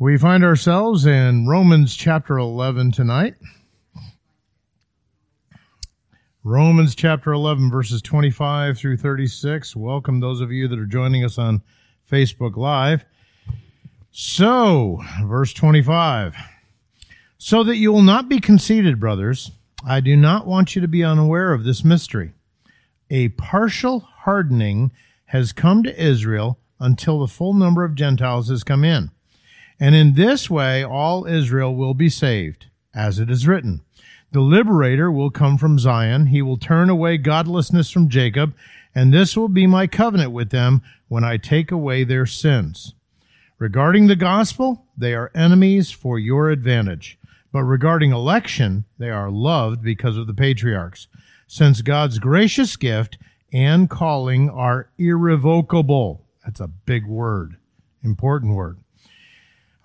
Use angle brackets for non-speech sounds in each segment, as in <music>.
We find ourselves in Romans chapter 11 tonight. Romans chapter 11, verses 25 through 36. Welcome those of you that are joining us on Facebook Live. So, verse 25. So that you will not be conceited, brothers, I do not want you to be unaware of this mystery. A partial hardening has come to Israel until the full number of Gentiles has come in. And in this way, all Israel will be saved, as it is written. The liberator will come from Zion. He will turn away godlessness from Jacob, and this will be my covenant with them when I take away their sins. Regarding the gospel, they are enemies for your advantage. But regarding election, they are loved because of the patriarchs, since God's gracious gift and calling are irrevocable. That's a big word, important word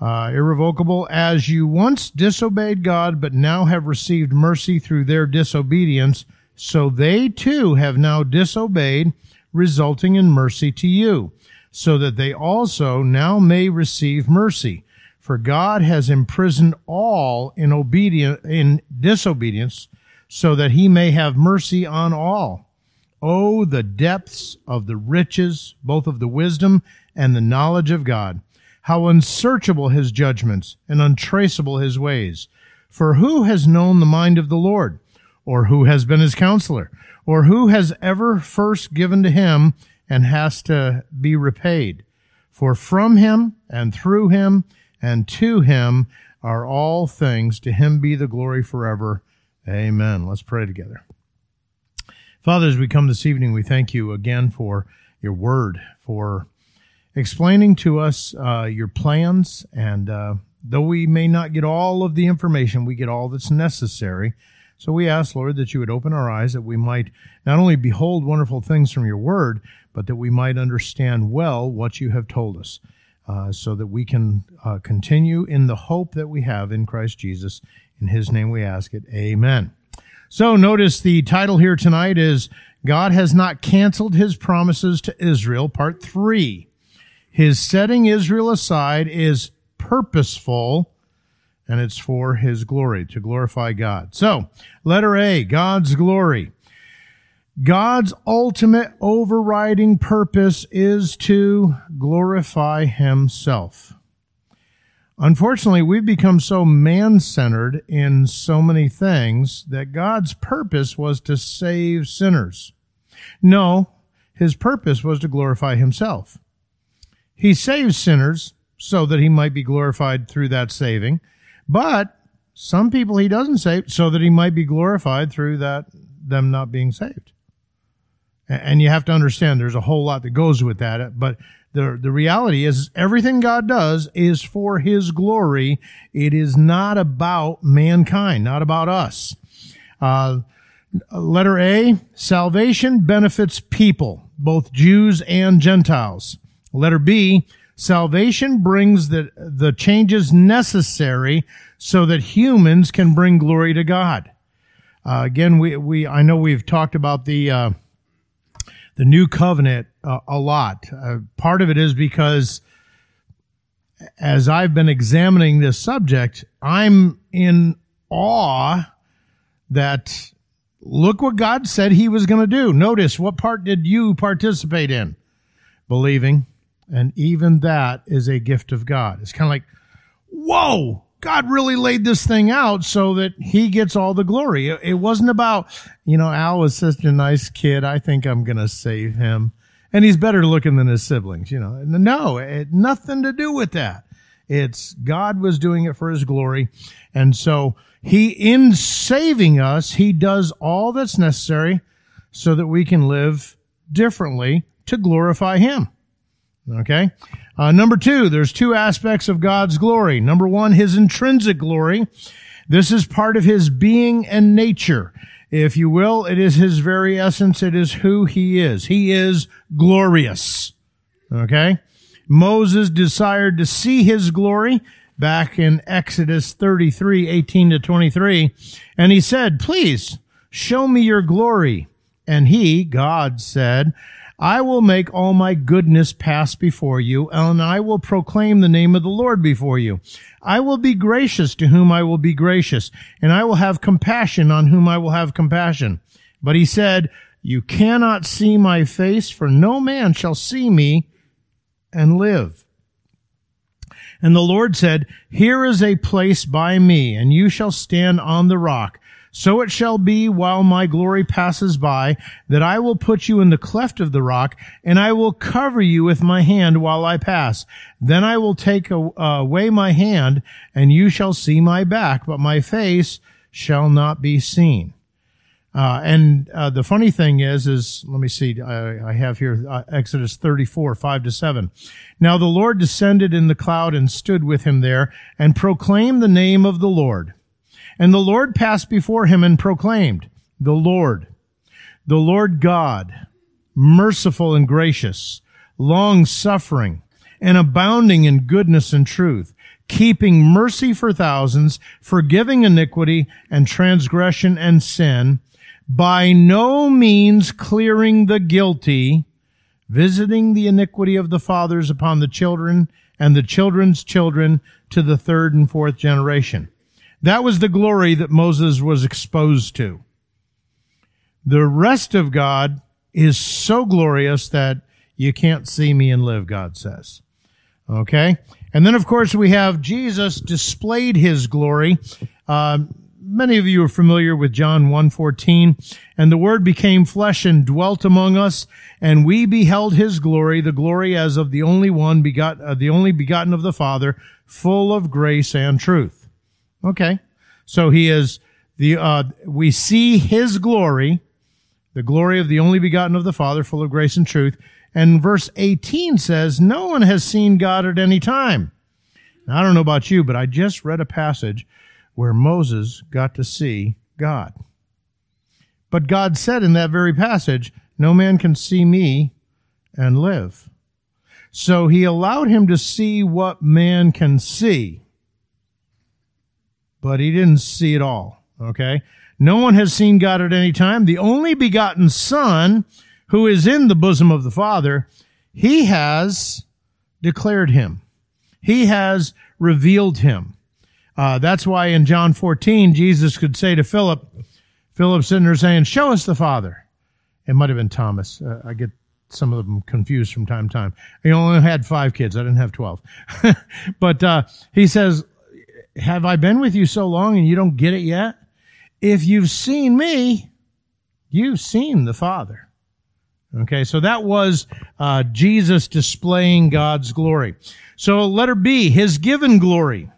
uh, irrevocable, as you once disobeyed God, but now have received mercy through their disobedience, so they too have now disobeyed, resulting in mercy to you, so that they also now may receive mercy. For God has imprisoned all in obedience, in disobedience, so that he may have mercy on all. Oh, the depths of the riches, both of the wisdom and the knowledge of God how unsearchable his judgments and untraceable his ways. For who has known the mind of the Lord? Or who has been his counselor? Or who has ever first given to him and has to be repaid? For from him and through him and to him are all things. To him be the glory forever. Amen. Let's pray together. Father, as we come this evening, we thank you again for your word, for explaining to us uh, your plans. And uh, though we may not get all of the information, we get all that's necessary. So we ask, Lord, that you would open our eyes, that we might not only behold wonderful things from your word, but that we might understand well what you have told us, uh, so that we can uh, continue in the hope that we have in Christ Jesus. In his name we ask it. Amen. So notice the title here tonight is God has not canceled his promises to Israel, part three. His setting Israel aside is purposeful and it's for his glory, to glorify God. So, letter A, God's glory. God's ultimate overriding purpose is to glorify himself. Unfortunately, we've become so man centered in so many things that God's purpose was to save sinners. No, his purpose was to glorify himself. He saves sinners so that he might be glorified through that saving. But some people he doesn't save so that he might be glorified through that them not being saved. And you have to understand there's a whole lot that goes with that. But the, the reality is everything God does is for his glory. It is not about mankind, not about us. Uh, letter A, salvation benefits people, both Jews and Gentiles. Letter B, salvation brings the, the changes necessary so that humans can bring glory to God. Uh, again, we, we, I know we've talked about the, uh, the new covenant uh, a lot. Uh, part of it is because as I've been examining this subject, I'm in awe that look what God said he was going to do. Notice what part did you participate in? Believing. And even that is a gift of God. It's kind of like, whoa, God really laid this thing out so that he gets all the glory. It wasn't about, you know, Al was such a nice kid. I think I'm going to save him. And he's better looking than his siblings, you know. No, it nothing to do with that. It's God was doing it for his glory. And so he, in saving us, he does all that's necessary so that we can live differently to glorify him. Okay. Uh, number two, there's two aspects of God's glory. Number one, his intrinsic glory. This is part of his being and nature. If you will, it is his very essence. It is who he is. He is glorious. Okay. Moses desired to see his glory back in Exodus 33, 18 to 23. And he said, please show me your glory. And he, God said, I will make all my goodness pass before you, and I will proclaim the name of the Lord before you. I will be gracious to whom I will be gracious, and I will have compassion on whom I will have compassion. But he said, You cannot see my face, for no man shall see me and live. And the Lord said, Here is a place by me, and you shall stand on the rock. So it shall be while my glory passes by that I will put you in the cleft of the rock and I will cover you with my hand while I pass. Then I will take away my hand and you shall see my back, but my face shall not be seen. Uh, and uh, the funny thing is, is let me see. I, I have here uh, Exodus 34, 5 to 7. Now the Lord descended in the cloud and stood with him there and proclaimed the name of the Lord. And the Lord passed before him and proclaimed, The Lord, the Lord God, merciful and gracious, long suffering, and abounding in goodness and truth, keeping mercy for thousands, forgiving iniquity and transgression and sin, by no means clearing the guilty, visiting the iniquity of the fathers upon the children and the children's children to the third and fourth generation. That was the glory that Moses was exposed to. The rest of God is so glorious that you can't see me and live, God says. Okay? And then, of course, we have Jesus displayed his glory. Uh, many of you are familiar with John 1:14, and the word became flesh and dwelt among us, and we beheld his glory, the glory as of the only one begot, uh, the only begotten of the Father, full of grace and truth. Okay. So he is the, uh, we see his glory, the glory of the only begotten of the Father, full of grace and truth. And verse 18 says, no one has seen God at any time. Now, I don't know about you, but I just read a passage where Moses got to see God. But God said in that very passage, no man can see me and live. So he allowed him to see what man can see but he didn't see it all. Okay. No one has seen God at any time. The only begotten son who is in the bosom of the father, he has declared him. He has revealed him. Uh, that's why in John 14, Jesus could say to Philip, Philip sitting there saying, show us the father. It might have been Thomas. Uh, I get some of them confused from time to time. He only had five kids. I didn't have 12. <laughs> but, uh, he says, have I been with you so long and you don't get it yet? If you've seen me, you've seen the Father. Okay, so that was uh, Jesus displaying God's glory. So letter B, his given glory.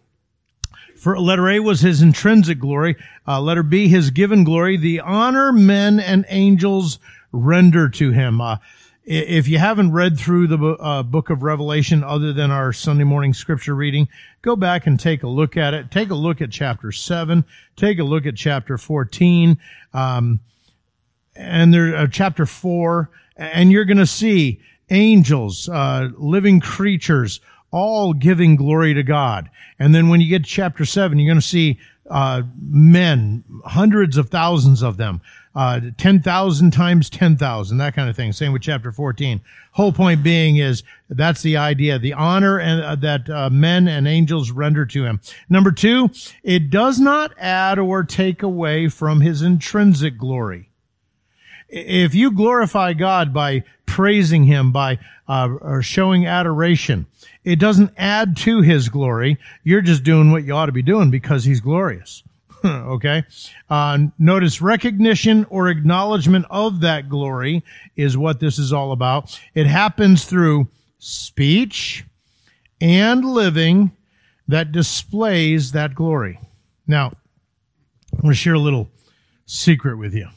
For letter A was his intrinsic glory. Uh, letter B, his given glory, the honor men and angels render to him. Uh, if you haven't read through the uh, book of Revelation other than our Sunday morning scripture reading, go back and take a look at it. Take a look at chapter 7. Take a look at chapter 14. Um, and there, uh, chapter 4. And you're going to see angels, uh, living creatures, all giving glory to God. And then when you get to chapter 7, you're going to see uh, men, hundreds of thousands of them, uh, 10,000 times 10,000, that kind of thing. Same with chapter 14. Whole point being is that's the idea, the honor and uh, that uh, men and angels render to him. Number two, it does not add or take away from his intrinsic glory. If you glorify God by praising him, by uh, or showing adoration, it doesn't add to his glory. You're just doing what you ought to be doing because he's glorious. <laughs> okay. Uh, notice recognition or acknowledgement of that glory is what this is all about. It happens through speech and living that displays that glory. Now, I'm going to share a little secret with you.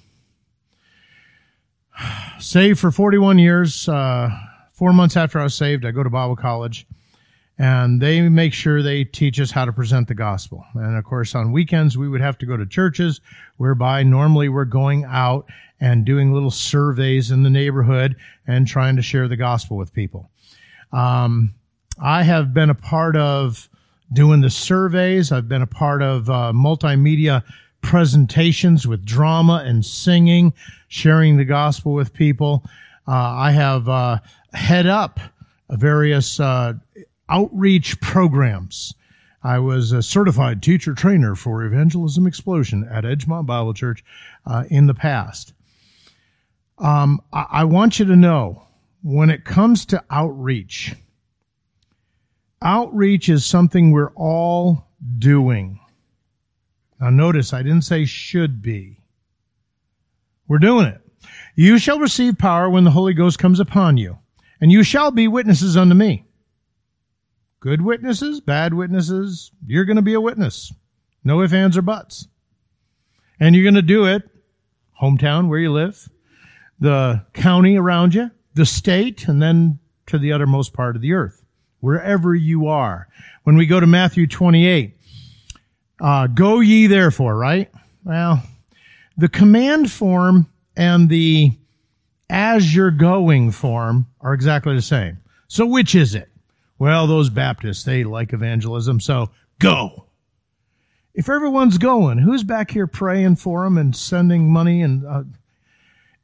<sighs> Saved for 41 years, uh, four months after I was saved, I go to Bible college and they make sure they teach us how to present the gospel. And of course, on weekends, we would have to go to churches whereby normally we're going out and doing little surveys in the neighborhood and trying to share the gospel with people. Um, I have been a part of doing the surveys. I've been a part of uh, multimedia presentations with drama and singing, sharing the gospel with people. Uh, I have uh, head up various uh, outreach programs. I was a certified teacher trainer for Evangelism Explosion at Edgemont Bible Church uh, in the past. Um, I-, I want you to know when it comes to outreach, outreach is something we're all doing. Now, notice I didn't say should be. We're doing it. You shall receive power when the Holy Ghost comes upon you, and you shall be witnesses unto me. Good witnesses, bad witnesses, you're going to be a witness. No ifs, ands, or buts. And you're going to do it, hometown where you live, the county around you, the state, and then to the uttermost part of the earth, wherever you are. When we go to Matthew 28, uh, go ye therefore, right? Well, the command form and the as you're going form are exactly the same. So which is it? Well, those Baptists, they like evangelism, so go. If everyone's going, who's back here praying for them and sending money and uh,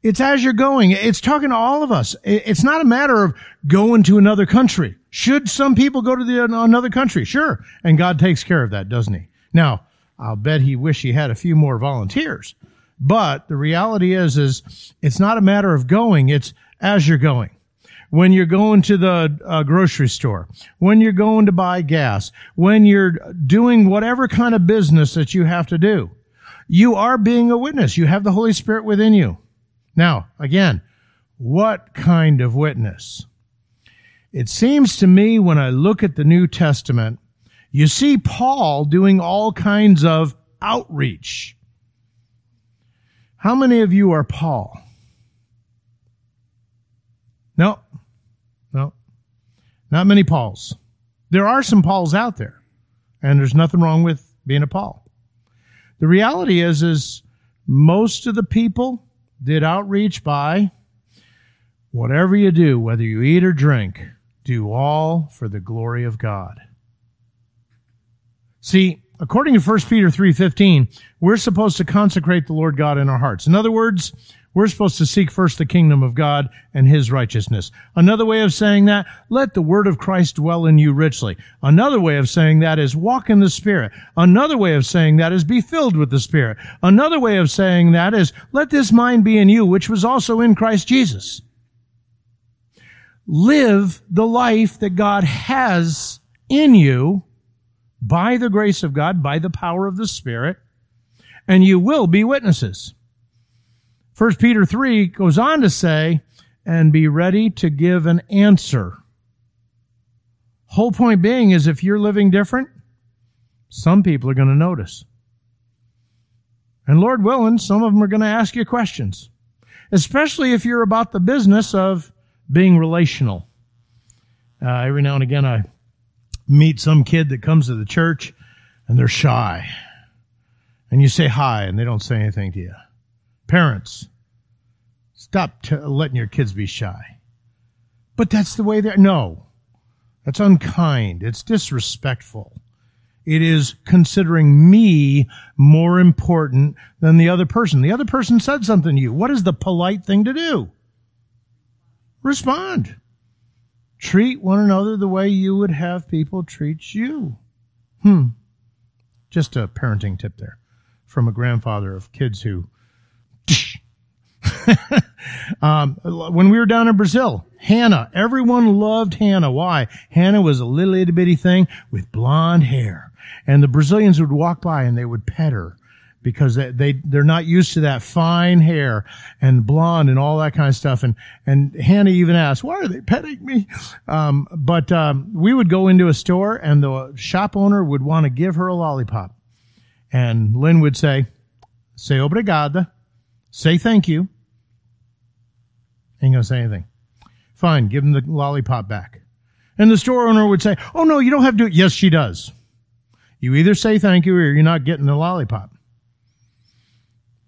it's as you're going. It's talking to all of us. It's not a matter of going to another country. Should some people go to the, another country? Sure. And God takes care of that, doesn't he? Now, I'll bet he wish he had a few more volunteers. But the reality is, is it's not a matter of going. It's as you're going. When you're going to the uh, grocery store, when you're going to buy gas, when you're doing whatever kind of business that you have to do, you are being a witness. You have the Holy Spirit within you. Now, again, what kind of witness? It seems to me when I look at the New Testament, you see Paul doing all kinds of outreach. How many of you are Paul? No, no, not many Pauls. There are some Pauls out there, and there's nothing wrong with being a Paul. The reality is, is most of the people did outreach by whatever you do, whether you eat or drink, do all for the glory of God. See, according to 1 Peter 3:15, we're supposed to consecrate the Lord God in our hearts. In other words, we're supposed to seek first the kingdom of God and his righteousness. Another way of saying that, let the word of Christ dwell in you richly. Another way of saying that is walk in the Spirit. Another way of saying that is be filled with the Spirit. Another way of saying that is let this mind be in you, which was also in Christ Jesus. Live the life that God has in you by the grace of God, by the power of the Spirit, and you will be witnesses. 1 Peter 3 goes on to say, and be ready to give an answer. Whole point being is if you're living different, some people are going to notice. And Lord willing, some of them are going to ask you questions, especially if you're about the business of being relational. Uh, every now and again, I meet some kid that comes to the church and they're shy. And you say hi and they don't say anything to you. Parents, stop t- letting your kids be shy. But that's the way they're. No, that's unkind. It's disrespectful. It is considering me more important than the other person. The other person said something to you. What is the polite thing to do? Respond. Treat one another the way you would have people treat you. Hmm. Just a parenting tip there from a grandfather of kids who. <laughs> um, when we were down in Brazil, Hannah, everyone loved Hannah. Why? Hannah was a little itty bitty thing with blonde hair. And the Brazilians would walk by and they would pet her because they, they they're not used to that fine hair and blonde and all that kind of stuff. And and Hannah even asked, "Why are they petting me?" Um, but um, we would go into a store and the shop owner would want to give her a lollipop, and Lynn would say, "Say obrigada," say thank you. Ain't gonna say anything. Fine, give him the lollipop back. And the store owner would say, "Oh no, you don't have to." Yes, she does. You either say thank you or you're not getting the lollipop.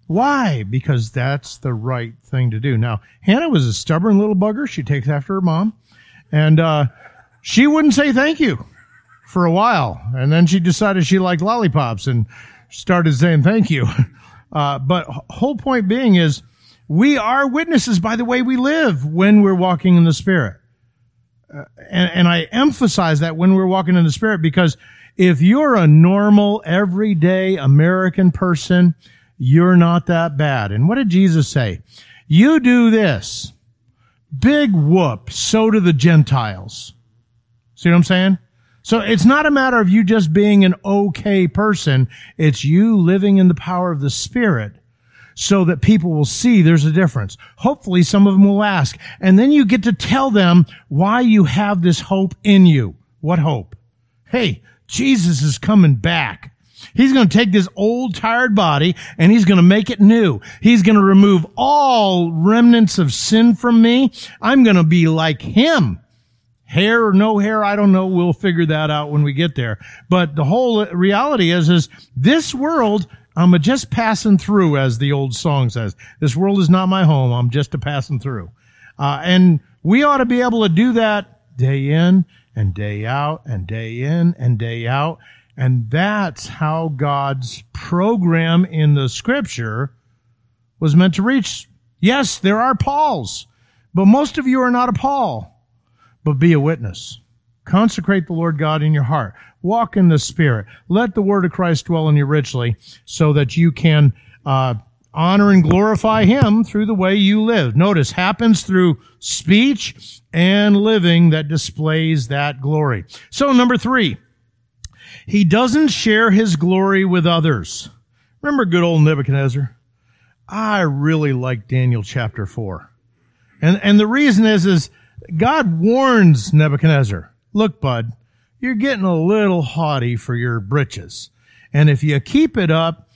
Why? Because that's the right thing to do. Now, Hannah was a stubborn little bugger. She takes after her mom. And uh, she wouldn't say thank you for a while. And then she decided she liked lollipops and started saying thank you. <laughs> Uh, but whole point being is we are witnesses by the way we live when we're walking in the Spirit. Uh, and, and I emphasize that when we're walking in the Spirit because if you're a normal, everyday American person, you're not that bad. And what did Jesus say? You do this. Big whoop. So do the Gentiles. See what I'm saying? So it's not a matter of you just being an okay person. It's you living in the power of the Spirit so that people will see there's a difference. Hopefully some of them will ask. And then you get to tell them why you have this hope in you. What hope? Hey, Jesus is coming back. He's going to take this old tired body and he's going to make it new. He's going to remove all remnants of sin from me. I'm going to be like him. Hair or no hair, I don't know. We'll figure that out when we get there. But the whole reality is, is this world I'm just passing through, as the old song says. This world is not my home. I'm just a passing through. Uh, and we ought to be able to do that day in and day out and day in and day out. And that's how God's program in the scripture was meant to reach. Yes, there are Pauls, but most of you are not a Paul, but be a witness. Consecrate the Lord God in your heart. Walk in the Spirit. Let the word of Christ dwell in you richly so that you can uh, honor and glorify Him through the way you live. Notice, happens through speech and living that displays that glory. So, number three, he doesn't share his glory with others. Remember good old Nebuchadnezzar? I really like Daniel chapter 4. And, and the reason is, is God warns Nebuchadnezzar, look, bud, you're getting a little haughty for your britches. And if you keep it up,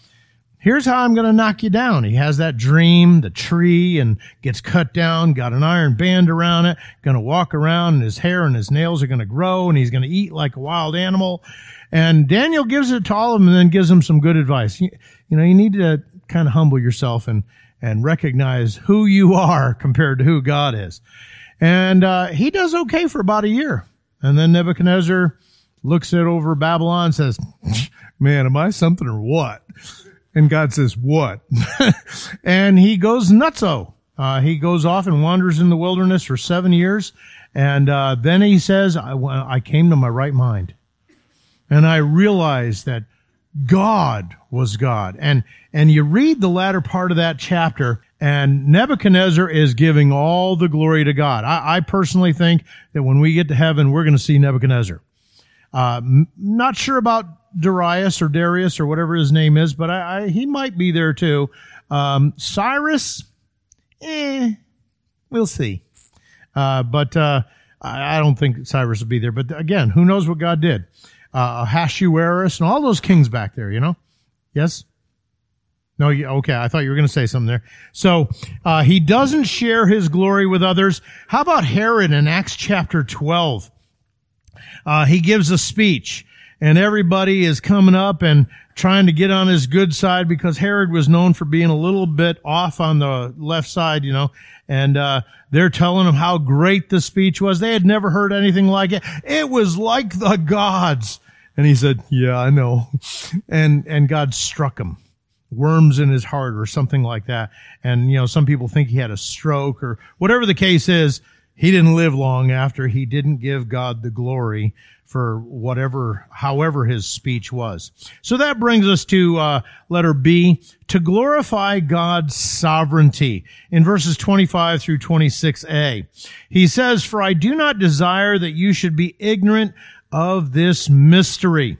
here's how I'm going to knock you down. He has that dream, the tree, and gets cut down, got an iron band around it, going to walk around, and his hair and his nails are going to grow, and he's going to eat like a wild animal. And Daniel gives it to all of them and then gives them some good advice. You, you know, you need to kind of humble yourself and, and recognize who you are compared to who God is. And uh, he does okay for about a year. And then Nebuchadnezzar looks at over Babylon and says, <laughs> man, am I something or what? And God says, what? <laughs> and he goes nutso. Uh, he goes off and wanders in the wilderness for seven years. And uh, then he says, I, I came to my right mind. And I realized that God was God. And, and you read the latter part of that chapter and Nebuchadnezzar is giving all the glory to God. I, I personally think that when we get to heaven, we're going to see Nebuchadnezzar. Uh, not sure about Darius or Darius or whatever his name is, but I, I, he might be there too. Um, Cyrus, eh, we'll see. Uh, but uh, I, I don't think Cyrus will be there. But again, who knows what God did? Uh, Ahasuerus and all those kings back there, you know? Yes? No, okay. I thought you were going to say something there. So uh, he doesn't share his glory with others. How about Herod in Acts chapter 12? Uh, he gives a speech and everybody is coming up and trying to get on his good side because Herod was known for being a little bit off on the left side, you know, and, uh, they're telling him how great the speech was. They had never heard anything like it. It was like the gods. And he said, yeah, I know. <laughs> And, and God struck him worms in his heart or something like that. And, you know, some people think he had a stroke or whatever the case is. He didn't live long after he didn't give God the glory for whatever, however his speech was. So that brings us to uh, letter B, to glorify God's sovereignty in verses 25 through 26a. He says, For I do not desire that you should be ignorant of this mystery.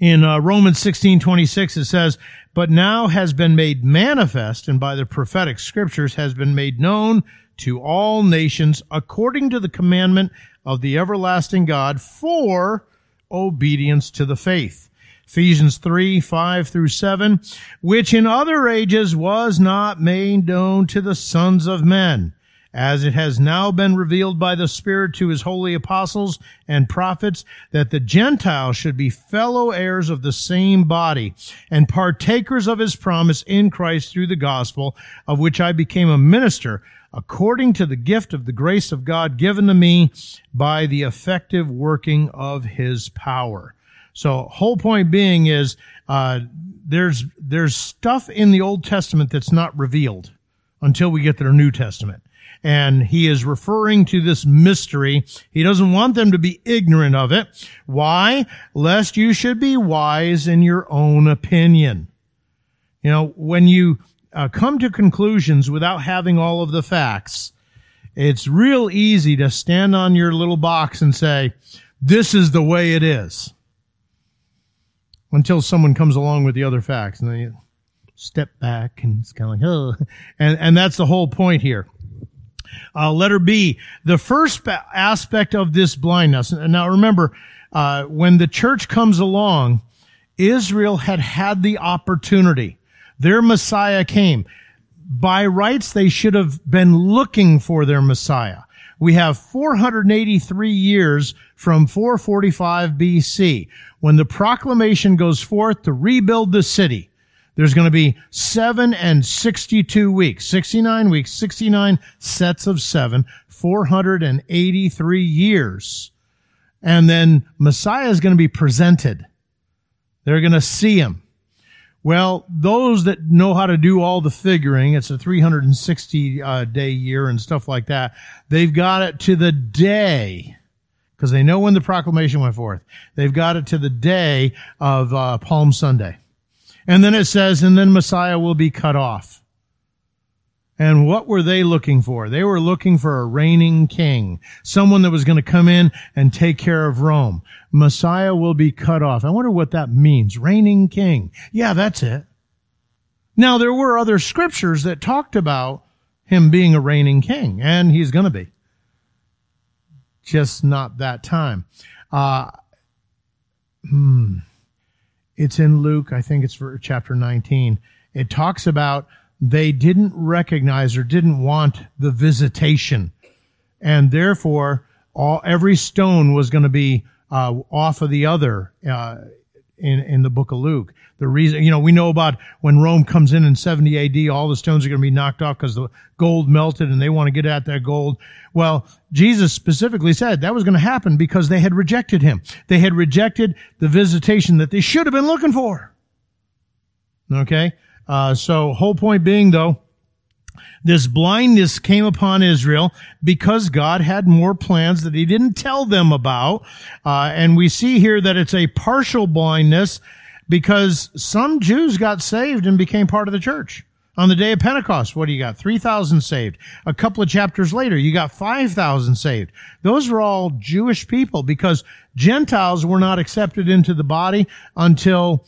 In uh, Romans 16, 26, it says, but now has been made manifest and by the prophetic scriptures has been made known to all nations according to the commandment of the everlasting God for obedience to the faith. Ephesians 3, 5 through 7, which in other ages was not made known to the sons of men as it has now been revealed by the Spirit to his holy apostles and prophets, that the Gentiles should be fellow heirs of the same body and partakers of his promise in Christ through the gospel, of which I became a minister according to the gift of the grace of God given to me by the effective working of his power. So whole point being is, uh, there's, there's stuff in the Old Testament that's not revealed until we get to the New Testament. And he is referring to this mystery. He doesn't want them to be ignorant of it. Why? Lest you should be wise in your own opinion. You know, when you uh, come to conclusions without having all of the facts, it's real easy to stand on your little box and say, this is the way it is. Until someone comes along with the other facts and then you step back and it's kind of like, oh, and, and that's the whole point here. Uh, letter B, the first aspect of this blindness. Now remember, uh, when the church comes along, Israel had had the opportunity. Their Messiah came. By rights, they should have been looking for their Messiah. We have 483 years from 445 BC when the proclamation goes forth to rebuild the city. There's going to be seven and 62 weeks, 69 weeks, 69 sets of seven, 483 years. And then Messiah is going to be presented. They're going to see him. Well, those that know how to do all the figuring, it's a 360 uh, day year and stuff like that. They've got it to the day because they know when the proclamation went forth. They've got it to the day of uh, Palm Sunday. And then it says, and then Messiah will be cut off. And what were they looking for? They were looking for a reigning king, someone that was going to come in and take care of Rome. Messiah will be cut off. I wonder what that means. Reigning king. Yeah, that's it. Now, there were other scriptures that talked about him being a reigning king, and he's going to be. Just not that time. Uh, hmm. It's in Luke, I think it's for chapter 19. It talks about they didn't recognize or didn't want the visitation. And therefore, all, every stone was going to be uh, off of the other uh, in, in the book of Luke. The reason, you know, we know about when Rome comes in in 70 AD, all the stones are going to be knocked off because the gold melted and they want to get at that gold. Well, Jesus specifically said that was going to happen because they had rejected him. They had rejected the visitation that they should have been looking for. Okay. Uh, so whole point being though, this blindness came upon Israel because God had more plans that he didn't tell them about. Uh, and we see here that it's a partial blindness because some Jews got saved and became part of the church. On the day of Pentecost, what do you got? 3,000 saved. A couple of chapters later, you got 5,000 saved. Those were all Jewish people because Gentiles were not accepted into the body until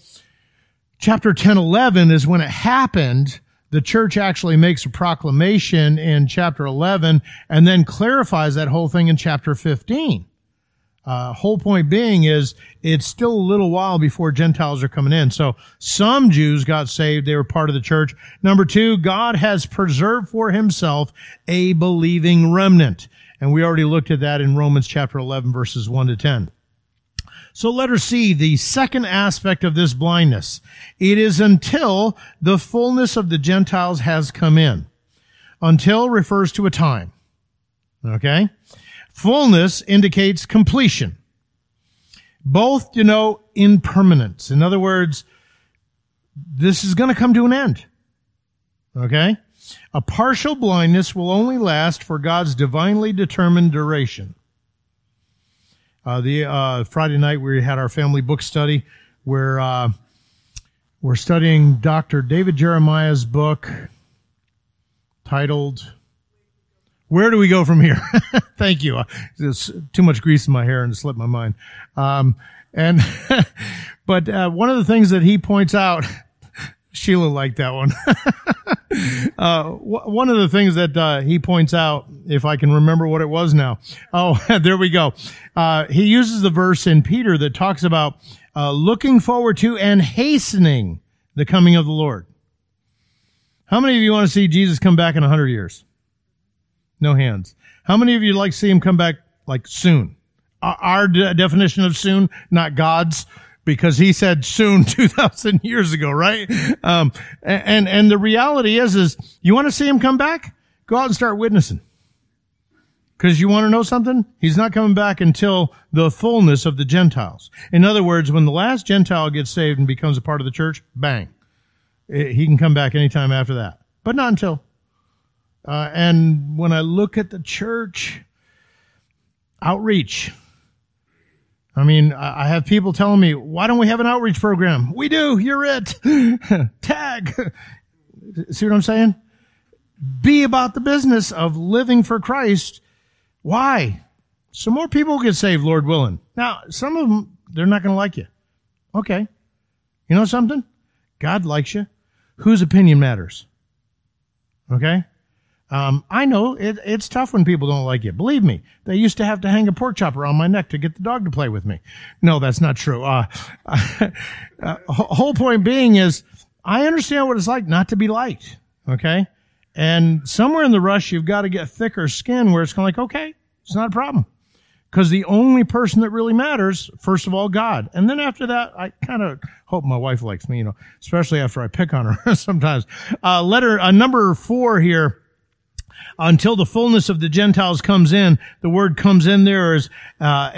chapter 10, 11 is when it happened. The church actually makes a proclamation in chapter 11 and then clarifies that whole thing in chapter 15. Uh, whole point being is it's still a little while before Gentiles are coming in. So some Jews got saved. They were part of the church. Number two, God has preserved for himself a believing remnant. And we already looked at that in Romans chapter 11 verses 1 to 10. So letter C, the second aspect of this blindness. It is until the fullness of the Gentiles has come in. Until refers to a time. Okay? Fullness indicates completion. Both denote impermanence. In other words, this is going to come to an end. Okay? A partial blindness will only last for God's divinely determined duration. Uh, the uh, Friday night we had our family book study where uh, we're studying Dr. David Jeremiah's book titled where do we go from here? <laughs> Thank you. There's too much grease in my hair and it slipped my mind. Um, and, <laughs> but, uh, one of the things that he points out, Sheila liked that one. <laughs> uh, w- one of the things that, uh, he points out, if I can remember what it was now. Oh, <laughs> there we go. Uh, he uses the verse in Peter that talks about, uh, looking forward to and hastening the coming of the Lord. How many of you want to see Jesus come back in a hundred years? No hands. How many of you like to see him come back like soon? Our de- definition of soon, not God's, because he said soon <laughs> 2000 years ago, right? Um, and, and the reality is, is you want to see him come back? Go out and start witnessing. Because you want to know something? He's not coming back until the fullness of the Gentiles. In other words, when the last Gentile gets saved and becomes a part of the church, bang. He can come back anytime after that. But not until. Uh, and when I look at the church, outreach. I mean, I have people telling me, why don't we have an outreach program? We do. You're it. <laughs> Tag. <laughs> See what I'm saying? Be about the business of living for Christ. Why? So more people get saved, Lord willing. Now, some of them, they're not going to like you. Okay. You know something? God likes you. Whose opinion matters? Okay? Um, I know it, it's tough when people don't like you. Believe me, they used to have to hang a pork chop around my neck to get the dog to play with me. No, that's not true. Uh, <laughs> uh, whole point being is I understand what it's like not to be liked. Okay. And somewhere in the rush, you've got to get thicker skin where it's kind of like, okay, it's not a problem. Because the only person that really matters, first of all, God. And then after that, I kind of hope my wife likes me, you know, especially after I pick on her <laughs> sometimes. Uh, letter, uh, number four here until the fullness of the Gentiles comes in. The word comes in there as uh,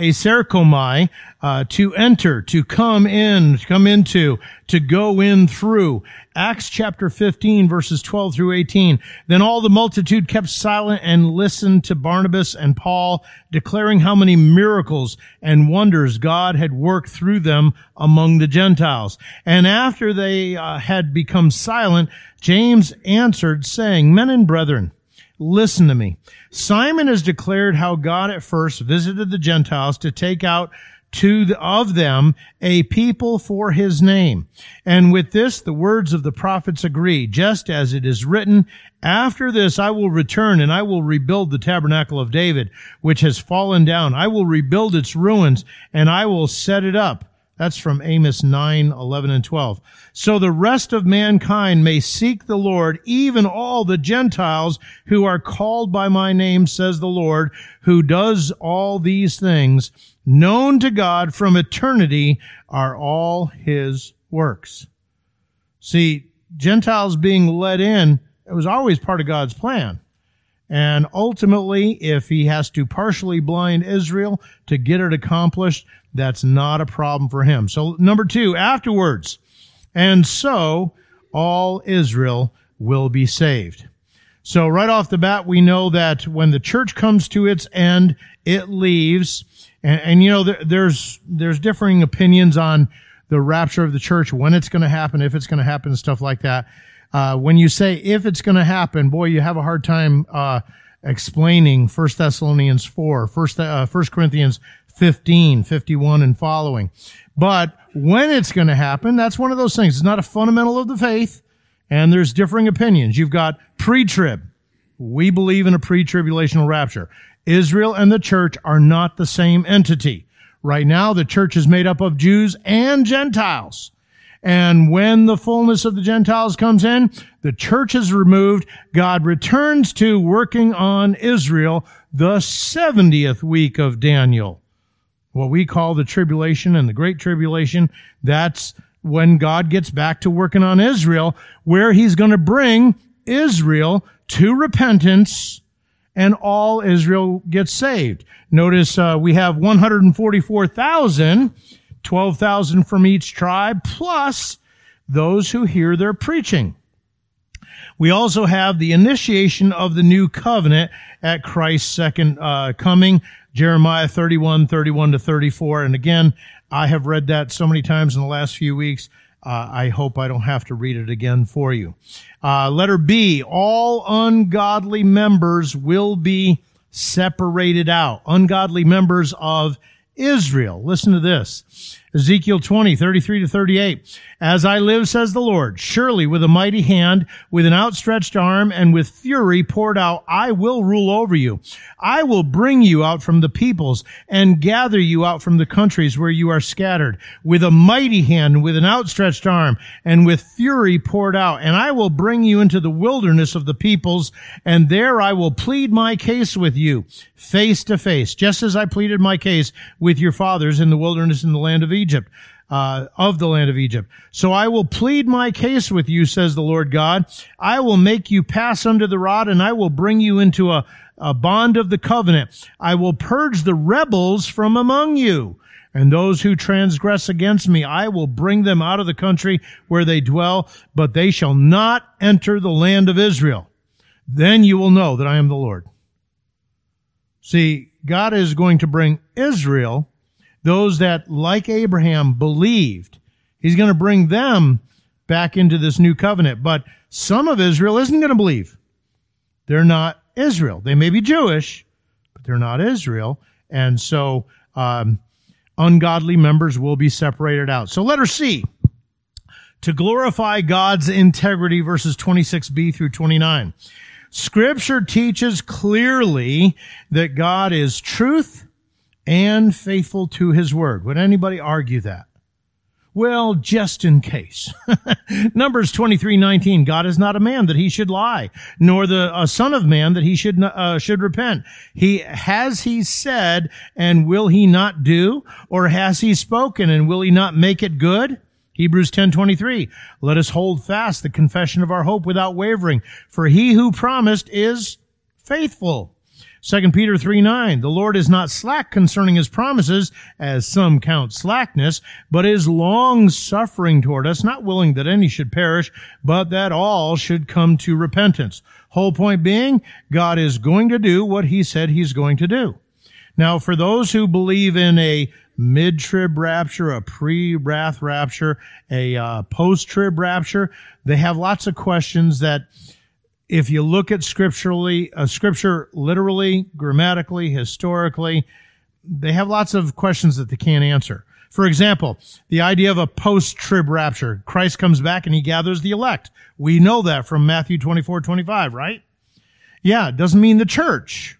uh, to enter, to come in, to come into, to go in through. Acts chapter 15 verses 12 through 18. Then all the multitude kept silent and listened to Barnabas and Paul, declaring how many miracles and wonders God had worked through them among the Gentiles. And after they uh, had become silent, James answered saying, Men and brethren, Listen to me. Simon has declared how God at first visited the Gentiles to take out to the, of them a people for his name. And with this, the words of the prophets agree, just as it is written, after this I will return and I will rebuild the tabernacle of David, which has fallen down. I will rebuild its ruins and I will set it up that's from Amos 9, 11, and 12. So the rest of mankind may seek the Lord, even all the Gentiles who are called by my name, says the Lord, who does all these things. Known to God from eternity are all his works. See, Gentiles being led in, it was always part of God's plan. And ultimately, if he has to partially blind Israel to get it accomplished, that's not a problem for him. So number two, afterwards. And so all Israel will be saved. So right off the bat, we know that when the church comes to its end, it leaves. And, and you know, there, there's, there's differing opinions on the rapture of the church, when it's going to happen, if it's going to happen, stuff like that. Uh, when you say if it's going to happen, boy, you have a hard time, uh, explaining First Thessalonians 4, First, uh, Corinthians 15, 51 and following. But when it's going to happen, that's one of those things. It's not a fundamental of the faith, and there's differing opinions. You've got pre-trib. We believe in a pre-tribulational rapture. Israel and the church are not the same entity. Right now, the church is made up of Jews and Gentiles. And when the fullness of the Gentiles comes in, the church is removed. God returns to working on Israel the 70th week of Daniel what we call the tribulation and the great tribulation, that's when God gets back to working on Israel, where he's going to bring Israel to repentance and all Israel gets saved. Notice uh, we have 144,000, 12,000 from each tribe, plus those who hear their preaching. We also have the initiation of the new covenant at Christ's second uh, coming. Jeremiah 31, 31 to 34. And again, I have read that so many times in the last few weeks. Uh, I hope I don't have to read it again for you. Uh, letter B, all ungodly members will be separated out. Ungodly members of Israel. Listen to this. Ezekiel 20, 33 to 38. As I live, says the Lord, surely with a mighty hand, with an outstretched arm, and with fury poured out, I will rule over you. I will bring you out from the peoples and gather you out from the countries where you are scattered with a mighty hand, with an outstretched arm, and with fury poured out. And I will bring you into the wilderness of the peoples, and there I will plead my case with you face to face, just as I pleaded my case with your fathers in the wilderness in the land of Egypt. Egypt, uh, of the land of Egypt. So I will plead my case with you, says the Lord God. I will make you pass under the rod and I will bring you into a, a bond of the covenant. I will purge the rebels from among you. And those who transgress against me, I will bring them out of the country where they dwell, but they shall not enter the land of Israel. then you will know that I am the Lord. See, God is going to bring Israel, those that, like Abraham, believed. He's going to bring them back into this new covenant. But some of Israel isn't going to believe. They're not Israel. They may be Jewish, but they're not Israel. And so, um, ungodly members will be separated out. So letter C, to glorify God's integrity, verses 26b through 29. Scripture teaches clearly that God is truth and faithful to his word. Would anybody argue that? Well, just in case. <laughs> Numbers 23:19 God is not a man that he should lie, nor the a son of man that he should uh, should repent. He has he said and will he not do or has he spoken and will he not make it good? Hebrews 10:23 Let us hold fast the confession of our hope without wavering, for he who promised is faithful. 2 Peter 3 9, the Lord is not slack concerning his promises, as some count slackness, but is long suffering toward us, not willing that any should perish, but that all should come to repentance. Whole point being, God is going to do what he said he's going to do. Now, for those who believe in a mid-trib rapture, a pre-wrath rapture, a uh, post-trib rapture, they have lots of questions that if you look at scripturally, uh, scripture literally, grammatically, historically, they have lots of questions that they can't answer. For example, the idea of a post-trib rapture. Christ comes back and he gathers the elect. We know that from Matthew 24, 25, right? Yeah, it doesn't mean the church.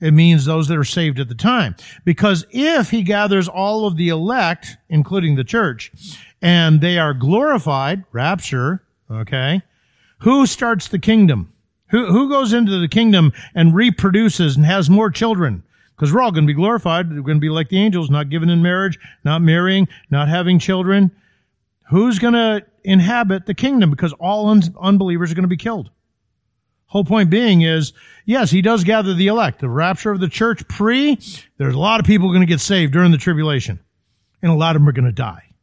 It means those that are saved at the time. Because if he gathers all of the elect, including the church, and they are glorified, rapture, okay, who starts the kingdom? Who, who goes into the kingdom and reproduces and has more children? Because we're all going to be glorified. We're going to be like the angels, not given in marriage, not marrying, not having children. Who's going to inhabit the kingdom? Because all un- unbelievers are going to be killed. Whole point being is, yes, he does gather the elect. The rapture of the church pre, there's a lot of people going to get saved during the tribulation. And a lot of them are going to die.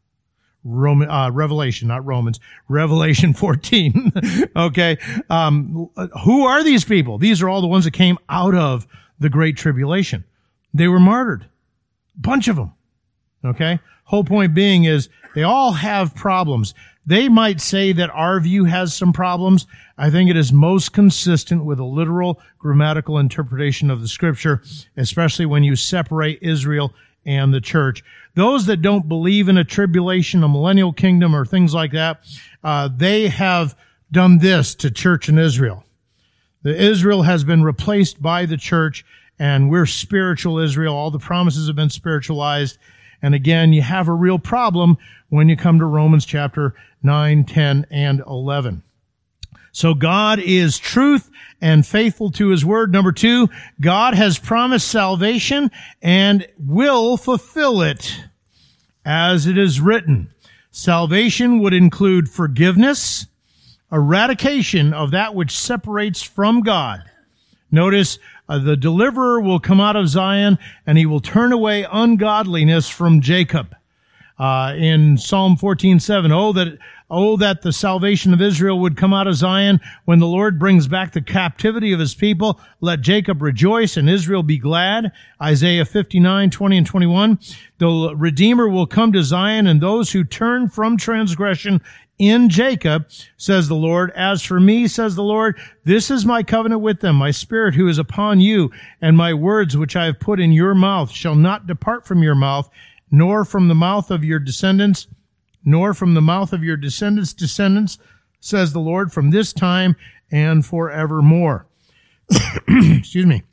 Roman, uh, Revelation, not Romans, Revelation <laughs> 14. okay. Um, who are these people? These are all the ones that came out of the great tribulation. They were martyred. Bunch of them. Okay. Whole point being is they all have problems. They might say that our view has some problems. I think it is most consistent with a literal grammatical interpretation of the scripture, especially when you separate Israel and the church. Those that don't believe in a tribulation, a millennial kingdom, or things like that, uh, they have done this to church in Israel. The Israel has been replaced by the church, and we're spiritual Israel. All the promises have been spiritualized. And again, you have a real problem when you come to Romans chapter 9, 10, and 11. So God is truth and faithful to his word. Number two, God has promised salvation and will fulfill it as it is written. Salvation would include forgiveness, eradication of that which separates from God. Notice uh, the deliverer will come out of Zion and he will turn away ungodliness from Jacob. Uh, in Psalm 14:7, oh that oh that the salvation of Israel would come out of Zion when the Lord brings back the captivity of his people. Let Jacob rejoice and Israel be glad. Isaiah 59:20 and 21. The Redeemer will come to Zion and those who turn from transgression in Jacob, says the Lord. As for me, says the Lord, this is my covenant with them, my spirit who is upon you, and my words which I have put in your mouth shall not depart from your mouth, nor from the mouth of your descendants, nor from the mouth of your descendants' descendants, says the Lord, from this time and forevermore. <coughs> Excuse me.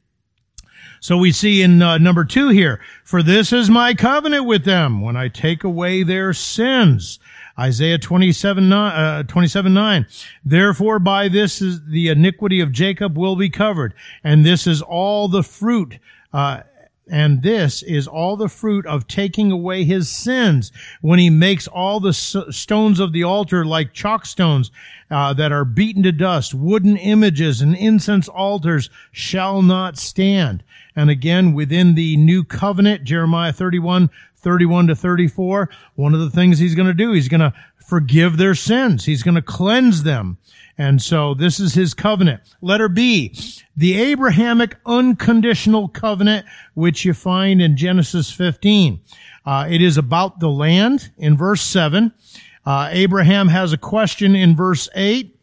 So we see in uh, number two here, for this is my covenant with them when I take away their sins. Isaiah 27, uh, 27, 9. Therefore by this is the iniquity of Jacob will be covered, and this is all the fruit, uh, and this is all the fruit of taking away his sins when he makes all the stones of the altar like chalk stones uh, that are beaten to dust. Wooden images and incense altars shall not stand. and again within the new covenant, Jeremiah 31, 31 to 34, one of the things he's going to do, he's going to forgive their sins. He's going to cleanse them. And so this is his covenant. Letter B, the Abrahamic unconditional covenant, which you find in Genesis 15. Uh, it is about the land in verse 7. Uh, Abraham has a question in verse 8.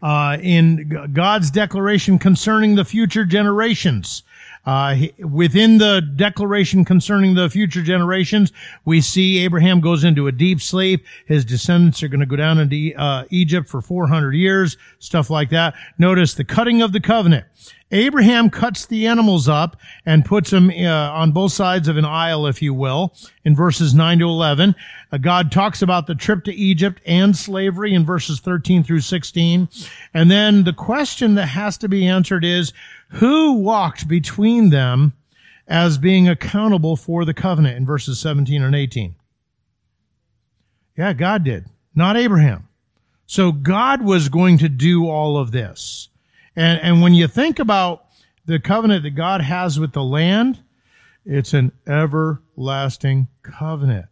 Uh, in God's declaration concerning the future generations. Uh, within the declaration concerning the future generations, we see Abraham goes into a deep sleep. His descendants are going to go down into uh, Egypt for 400 years, stuff like that. Notice the cutting of the covenant. Abraham cuts the animals up and puts them uh, on both sides of an aisle, if you will, in verses 9 to 11. Uh, God talks about the trip to Egypt and slavery in verses 13 through 16. And then the question that has to be answered is, who walked between them as being accountable for the covenant in verses 17 and 18? Yeah, God did, not Abraham. So God was going to do all of this. And, and when you think about the covenant that God has with the land, it's an everlasting covenant.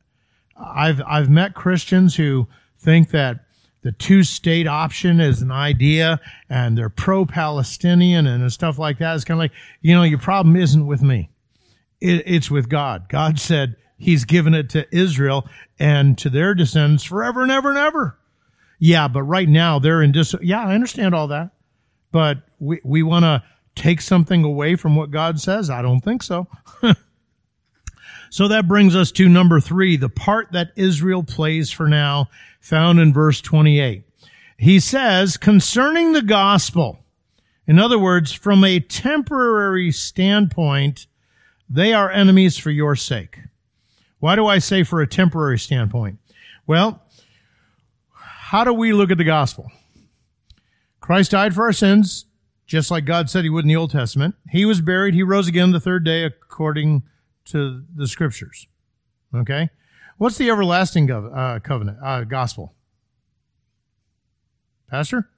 I've, I've met Christians who think that the two state option is an idea and they're pro Palestinian and stuff like that. It's kind of like, you know, your problem isn't with me. It, it's with God. God said he's given it to Israel and to their descendants forever and ever and ever. Yeah, but right now they're in dis, yeah, I understand all that, but we, we want to take something away from what God says. I don't think so. <laughs> so that brings us to number three, the part that Israel plays for now found in verse 28. He says, concerning the gospel, in other words, from a temporary standpoint, they are enemies for your sake. Why do I say for a temporary standpoint? Well, how do we look at the gospel? Christ died for our sins, just like God said he would in the Old Testament. He was buried. He rose again the third day according to the scriptures. Okay? What's the everlasting gov- uh, covenant, uh, gospel? Pastor?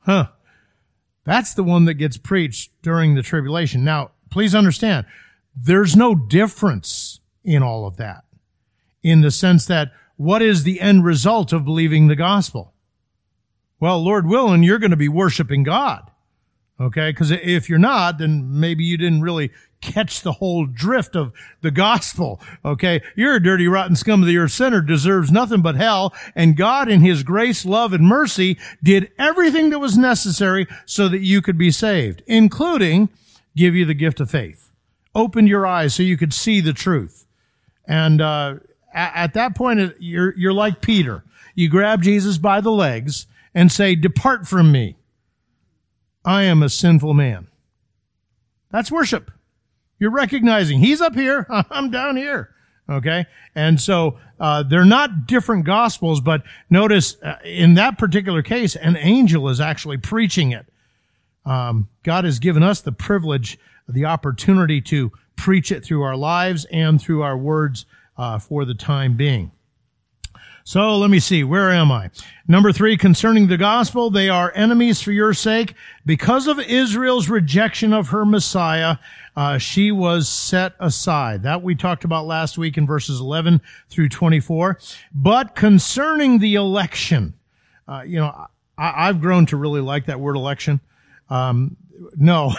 Huh. That's the one that gets preached during the tribulation. Now, please understand, there's no difference in all of that in the sense that what is the end result of believing the gospel? Well, Lord willing, you're going to be worshiping God. Okay. Cause if you're not, then maybe you didn't really catch the whole drift of the gospel. Okay. You're a dirty, rotten scum of the earth sinner, deserves nothing but hell. And God in his grace, love, and mercy did everything that was necessary so that you could be saved, including give you the gift of faith. Opened your eyes so you could see the truth. And, uh, at that point, you're, you're like Peter. You grab Jesus by the legs and say, depart from me. I am a sinful man. That's worship. You're recognizing he's up here, <laughs> I'm down here. Okay. And so, uh, they're not different gospels, but notice uh, in that particular case, an angel is actually preaching it. Um, God has given us the privilege, the opportunity to preach it through our lives and through our words uh, for the time being. So let me see. Where am I? Number three, concerning the gospel, they are enemies for your sake. Because of Israel's rejection of her Messiah, uh, she was set aside. That we talked about last week in verses 11 through 24. But concerning the election, uh, you know, I, have grown to really like that word election. Um, no.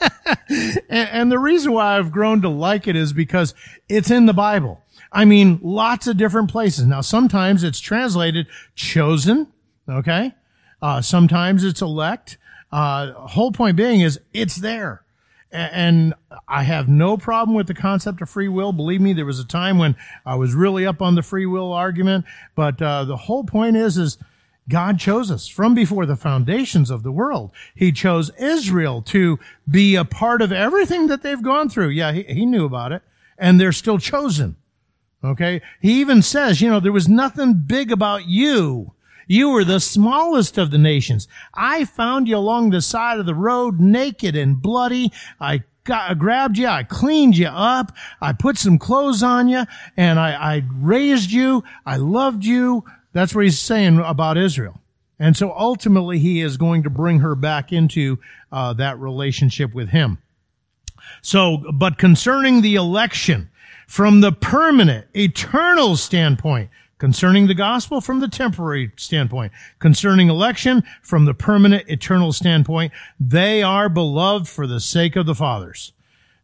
<laughs> and, and the reason why I've grown to like it is because it's in the Bible. I mean, lots of different places. Now, sometimes it's translated chosen. Okay. Uh, sometimes it's elect. Uh, whole point being is it's there. And I have no problem with the concept of free will. Believe me, there was a time when I was really up on the free will argument. But uh, the whole point is, is God chose us from before the foundations of the world. He chose Israel to be a part of everything that they've gone through. Yeah, he, he knew about it, and they're still chosen. Okay. He even says, you know, there was nothing big about you. You were the smallest of the nations. I found you along the side of the road, naked and bloody. I got, I grabbed you. I cleaned you up. I put some clothes on you and I, I raised you. I loved you. That's what he's saying about Israel. And so ultimately he is going to bring her back into uh, that relationship with him. So, but concerning the election, from the permanent, eternal standpoint, concerning the gospel from the temporary standpoint, concerning election from the permanent, eternal standpoint, they are beloved for the sake of the fathers.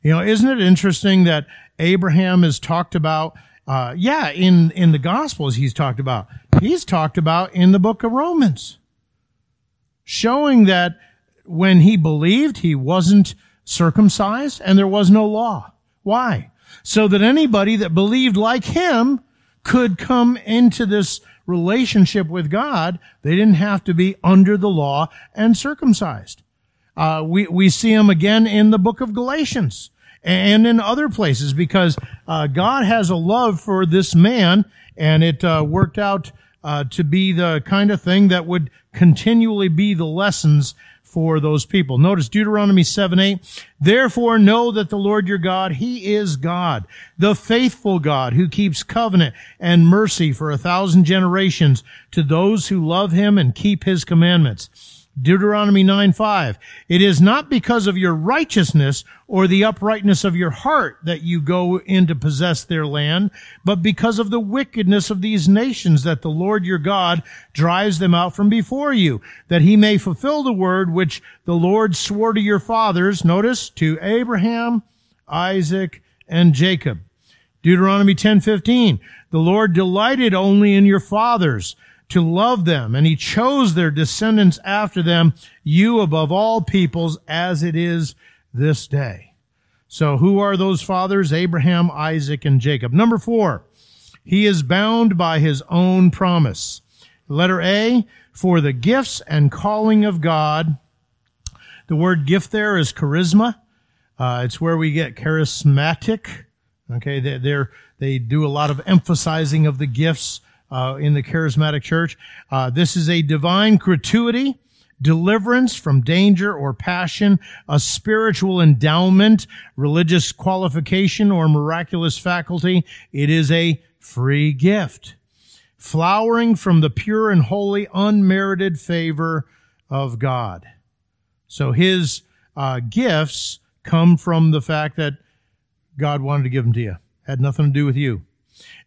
You know, isn't it interesting that Abraham is talked about? Uh, yeah, in in the Gospels he's talked about. He's talked about in the book of Romans, showing that when he believed, he wasn't circumcised and there was no law. Why? So that anybody that believed like him could come into this relationship with God. They didn't have to be under the law and circumcised. Uh, we, we see him again in the book of Galatians and in other places because uh, God has a love for this man and it uh, worked out uh, to be the kind of thing that would continually be the lessons for those people. Notice Deuteronomy 7 8. Therefore know that the Lord your God, He is God, the faithful God who keeps covenant and mercy for a thousand generations to those who love Him and keep His commandments. Deuteronomy 9 5. It is not because of your righteousness or the uprightness of your heart that you go in to possess their land, but because of the wickedness of these nations that the Lord your God drives them out from before you, that he may fulfill the word which the Lord swore to your fathers, notice, to Abraham, Isaac, and Jacob. Deuteronomy 10:15 The Lord delighted only in your fathers to love them, and he chose their descendants after them, you above all peoples, as it is this day. So who are those fathers? Abraham, Isaac, and Jacob. Number four, he is bound by his own promise. Letter A, for the gifts and calling of God. The word gift there is charisma. Uh, it's where we get charismatic. Okay, they, they do a lot of emphasizing of the gifts uh, in the charismatic church. Uh, this is a divine gratuity, deliverance from danger or passion, a spiritual endowment, religious qualification, or miraculous faculty. It is a free gift, flowering from the pure and holy, unmerited favor of God. So his uh, gifts come from the fact that God wanted to give them to you. Had nothing to do with you.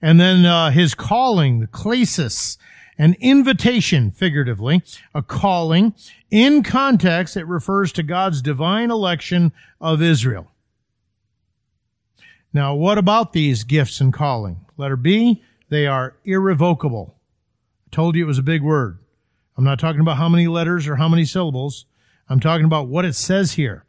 And then uh, his calling, the klesis, an invitation, figuratively, a calling. In context, it refers to God's divine election of Israel. Now, what about these gifts and calling? Letter B, they are irrevocable. I told you it was a big word. I'm not talking about how many letters or how many syllables. I'm talking about what it says here.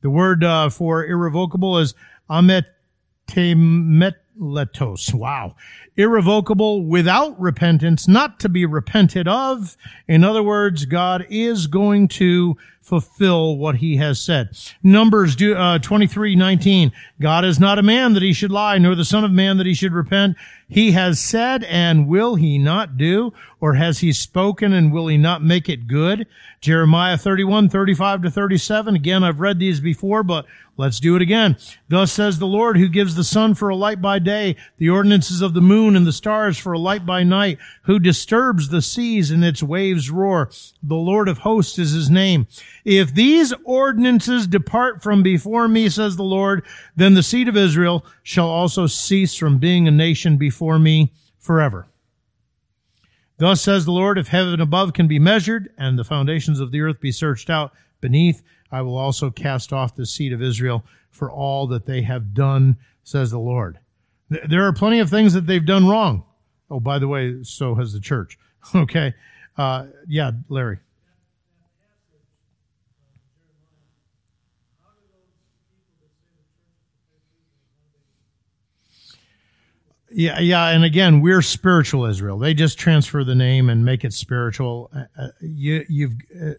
The word uh, for irrevocable is ametemet letos. Wow. Irrevocable without repentance, not to be repented of. In other words, God is going to fulfill what he has said. Numbers uh, 23, 19. God is not a man that he should lie, nor the son of man that he should repent. He has said, and will he not do? Or has he spoken, and will he not make it good? Jeremiah 31, 35 to 37. Again, I've read these before, but let's do it again. Thus says the Lord, who gives the sun for a light by day, the ordinances of the moon and the stars for a light by night, who disturbs the seas and its waves roar. The Lord of hosts is his name. If these ordinances depart from before me, says the Lord, then the seed of Israel shall also cease from being a nation before me forever. Thus says the Lord, if heaven above can be measured and the foundations of the earth be searched out beneath, I will also cast off the seed of Israel for all that they have done, says the Lord. There are plenty of things that they've done wrong. Oh, by the way, so has the church. <laughs> Okay. Uh, yeah, Larry. Yeah, yeah, and again, we're spiritual Israel. They just transfer the name and make it spiritual. Uh, uh you, you've, uh,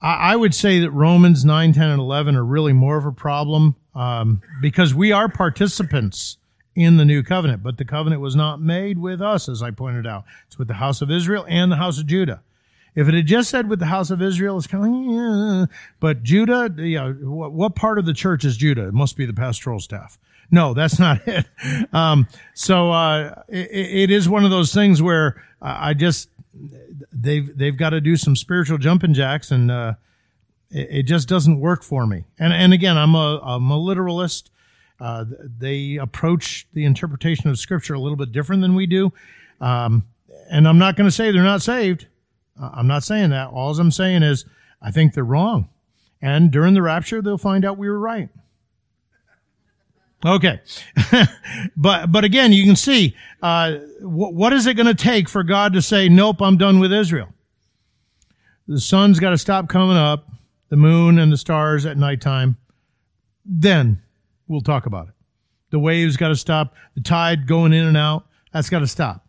I, I, would say that Romans 9, 10, and 11 are really more of a problem um, because we are participants in the new covenant, but the covenant was not made with us, as I pointed out. It's with the house of Israel and the house of Judah. If it had just said with the house of Israel, it's kind of yeah. But Judah, yeah, what, what part of the church is Judah? It must be the pastoral staff. No, that's <laughs> not it. Um, so uh, it, it is one of those things where I just they've they've got to do some spiritual jumping jacks, and uh, it, it, just doesn't work for me. And and again, I'm a I'm a literalist. Uh, they approach the interpretation of Scripture a little bit different than we do. Um, and I'm not going to say they're not saved. I'm not saying that. All I'm saying is I think they're wrong. And during the rapture, they'll find out we were right. Okay, <laughs> but but again, you can see uh, what is it going to take for God to say, "Nope, I'm done with Israel." The sun's got to stop coming up, the moon and the stars at nighttime. Then we'll talk about it. The waves got to stop. The tide going in and out. That's got to stop.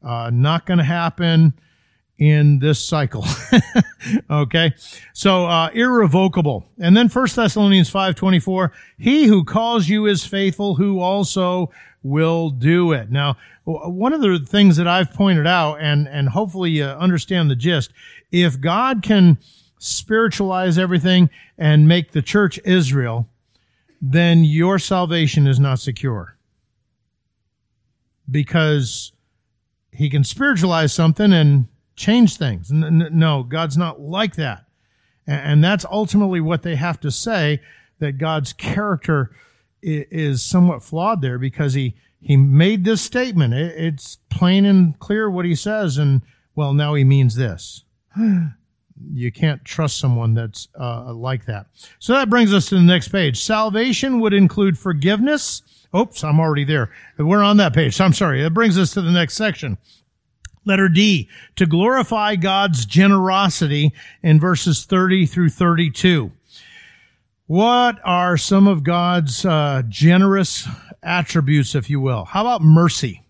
Uh, not going to happen in this cycle. <laughs> okay. So, uh, irrevocable. And then First Thessalonians 5.24, he who calls you is faithful, who also will do it. Now, one of the things that I've pointed out, and, and hopefully you understand the gist, if God can spiritualize everything and make the church Israel, then your salvation is not secure. Because he can spiritualize something and change things. No, God's not like that. And that's ultimately what they have to say that God's character is somewhat flawed there because he, he made this statement. It's plain and clear what he says. And well, now he means this. <sighs> You can't trust someone that's uh, like that. So that brings us to the next page. Salvation would include forgiveness. Oops, I'm already there. We're on that page. I'm sorry. That brings us to the next section. Letter D, to glorify God's generosity in verses 30 through 32. What are some of God's uh, generous attributes, if you will? How about mercy?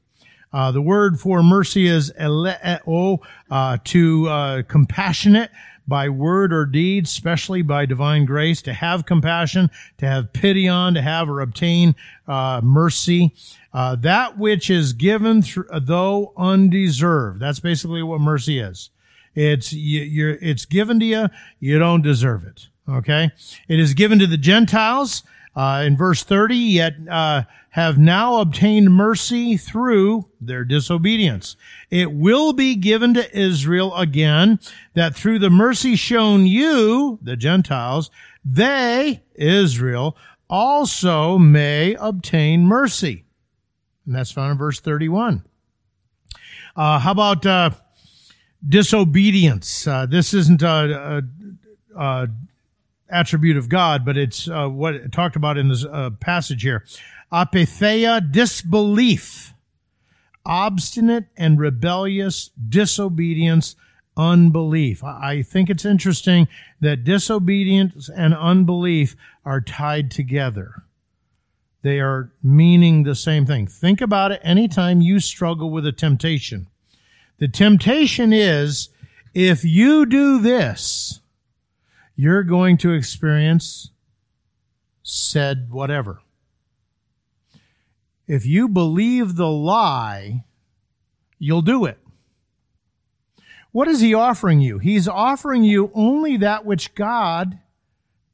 Uh, the word for mercy is eleo, uh, to uh, compassionate by word or deed, especially by divine grace, to have compassion, to have pity on, to have or obtain uh, mercy. Uh, that which is given th- though undeserved. That's basically what mercy is. It's you, it's given to you. You don't deserve it. Okay. It is given to the Gentiles. Uh, in verse 30, yet uh, have now obtained mercy through their disobedience. It will be given to Israel again that through the mercy shown you, the Gentiles, they, Israel, also may obtain mercy. And that's found in verse 31. Uh, how about uh, disobedience? Uh, this isn't a, a, a, attribute of God, but it's uh, what talked about in this uh, passage here. Apeitheia, disbelief, obstinate and rebellious disobedience, unbelief. I think it's interesting that disobedience and unbelief are tied together. They are meaning the same thing. Think about it anytime you struggle with a temptation. The temptation is if you do this, you're going to experience said whatever. If you believe the lie, you'll do it. What is he offering you? He's offering you only that which God,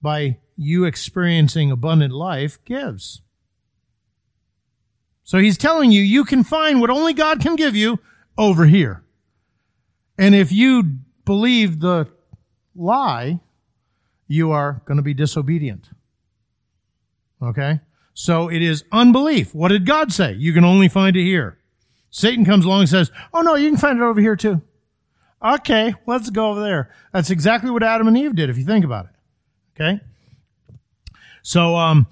by you experiencing abundant life, gives. So he's telling you, you can find what only God can give you over here. And if you believe the lie, you are going to be disobedient. Okay? So it is unbelief. What did God say? You can only find it here. Satan comes along and says, Oh no, you can find it over here too. Okay, let's go over there. That's exactly what Adam and Eve did, if you think about it. Okay? So, um,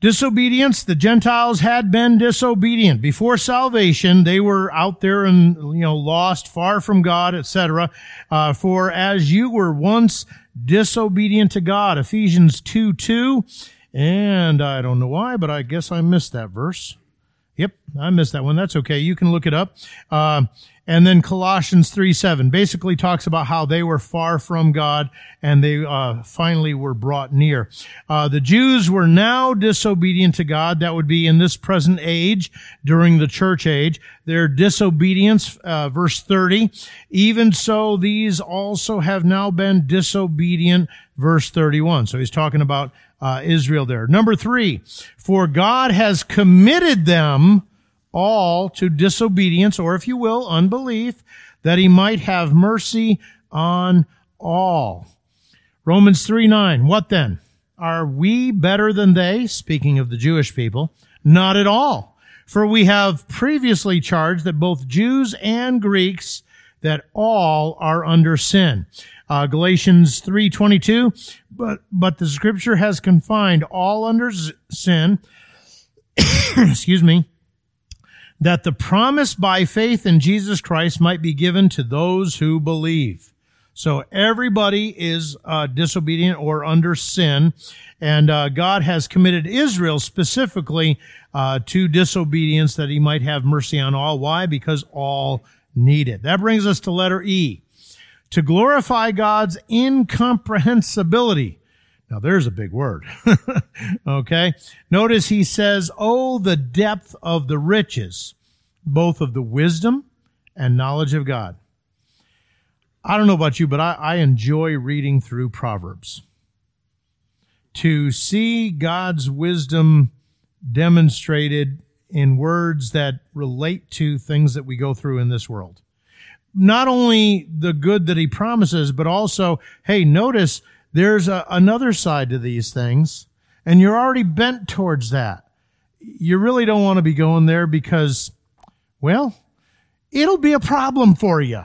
Disobedience, the Gentiles had been disobedient. Before salvation, they were out there and, you know, lost, far from God, etc. Uh, for as you were once disobedient to God, Ephesians 2, 2. And I don't know why, but I guess I missed that verse. Yep, I missed that one. That's okay. You can look it up. Uh, and then Colossians 3 7 basically talks about how they were far from God and they uh, finally were brought near. Uh, the Jews were now disobedient to God. That would be in this present age during the church age. Their disobedience, uh, verse 30, even so these also have now been disobedient, verse 31. So he's talking about uh, Israel there. Number three, for God has committed them all to disobedience, or if you will, unbelief, that he might have mercy on all. Romans 3 9. What then? Are we better than they? Speaking of the Jewish people. Not at all. For we have previously charged that both Jews and Greeks, that all are under sin. Uh, Galatians 3:22, but but the scripture has confined all under sin, <coughs> excuse me, that the promise by faith in Jesus Christ might be given to those who believe. So everybody is uh, disobedient or under sin, and uh, God has committed Israel specifically uh, to disobedience that He might have mercy on all. Why? Because all need it. That brings us to letter E to glorify God's incomprehensibility. Now there's a big word. <laughs> okay. Notice he says, Oh, the depth of the riches, both of the wisdom and knowledge of God. I don't know about you, but I, I enjoy reading through Proverbs. To see God's wisdom demonstrated in words that relate to things that we go through in this world not only the good that he promises, but also, hey, notice there's a, another side to these things, and you're already bent towards that. You really don't want to be going there because, well, it'll be a problem for you.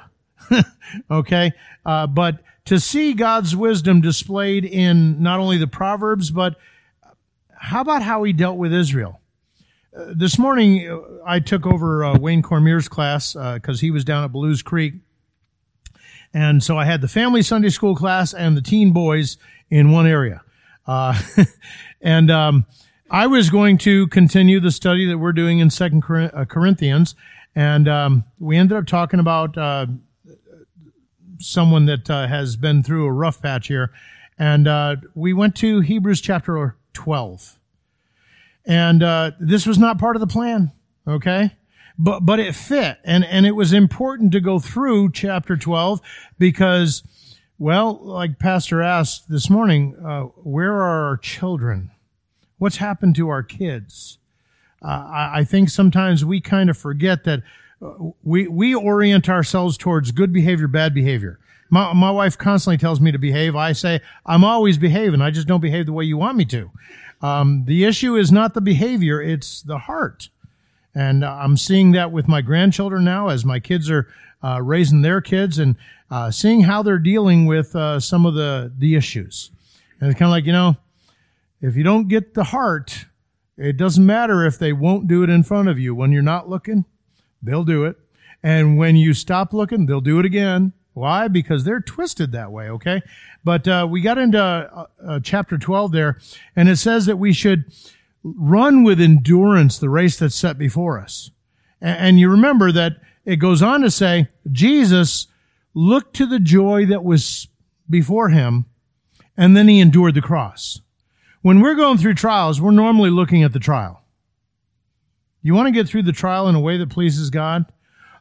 <laughs> okay? Uh, but to see God's wisdom displayed in not only the Proverbs, but how about how he dealt with Israel? this morning uh, I took over uh, Wayne Cormier's class because uh, he was down at Blues Creek. And so I had the family Sunday school class and the teen boys in one area. Uh, <laughs> and um, I was going to continue the study that we're doing in Second uh, Corinthians. And um, we ended up talking about uh, someone that has been through a rough patch here. And we went to Hebrews chapter 12. And uh, this was not part of the plan, okay? But but it fit, and and it was important to go through chapter twelve because, well, like Pastor asked this morning, uh, where are our children? What's happened to our kids? Uh, I, I think sometimes we kind of forget that uh, we we orient ourselves towards good behavior, bad behavior. My, my wife constantly tells me to behave. I say, I'm always behaving. I just don't behave the way you want me to. Um, the issue is not the behavior, it's the heart. And I'm seeing that with my grandchildren now as my kids are uh, raising their kids and uh, seeing how they're dealing with uh, some of the, the issues. And it's kind of like, you know, if you don't get the heart, it doesn't matter if they won't do it in front of you. When you're not looking, they'll do it. And when you stop looking, they'll do it again. Why? Because they're twisted that way, okay? But uh, we got into uh, uh, chapter 12 there, and it says that we should run with endurance the race that's set before us. And, you remember that it goes on to say, Jesus looked to the joy that was before him, and then he endured the cross. When we're going through trials, we're normally looking at the trial. You want to get through the trial in a way that pleases God?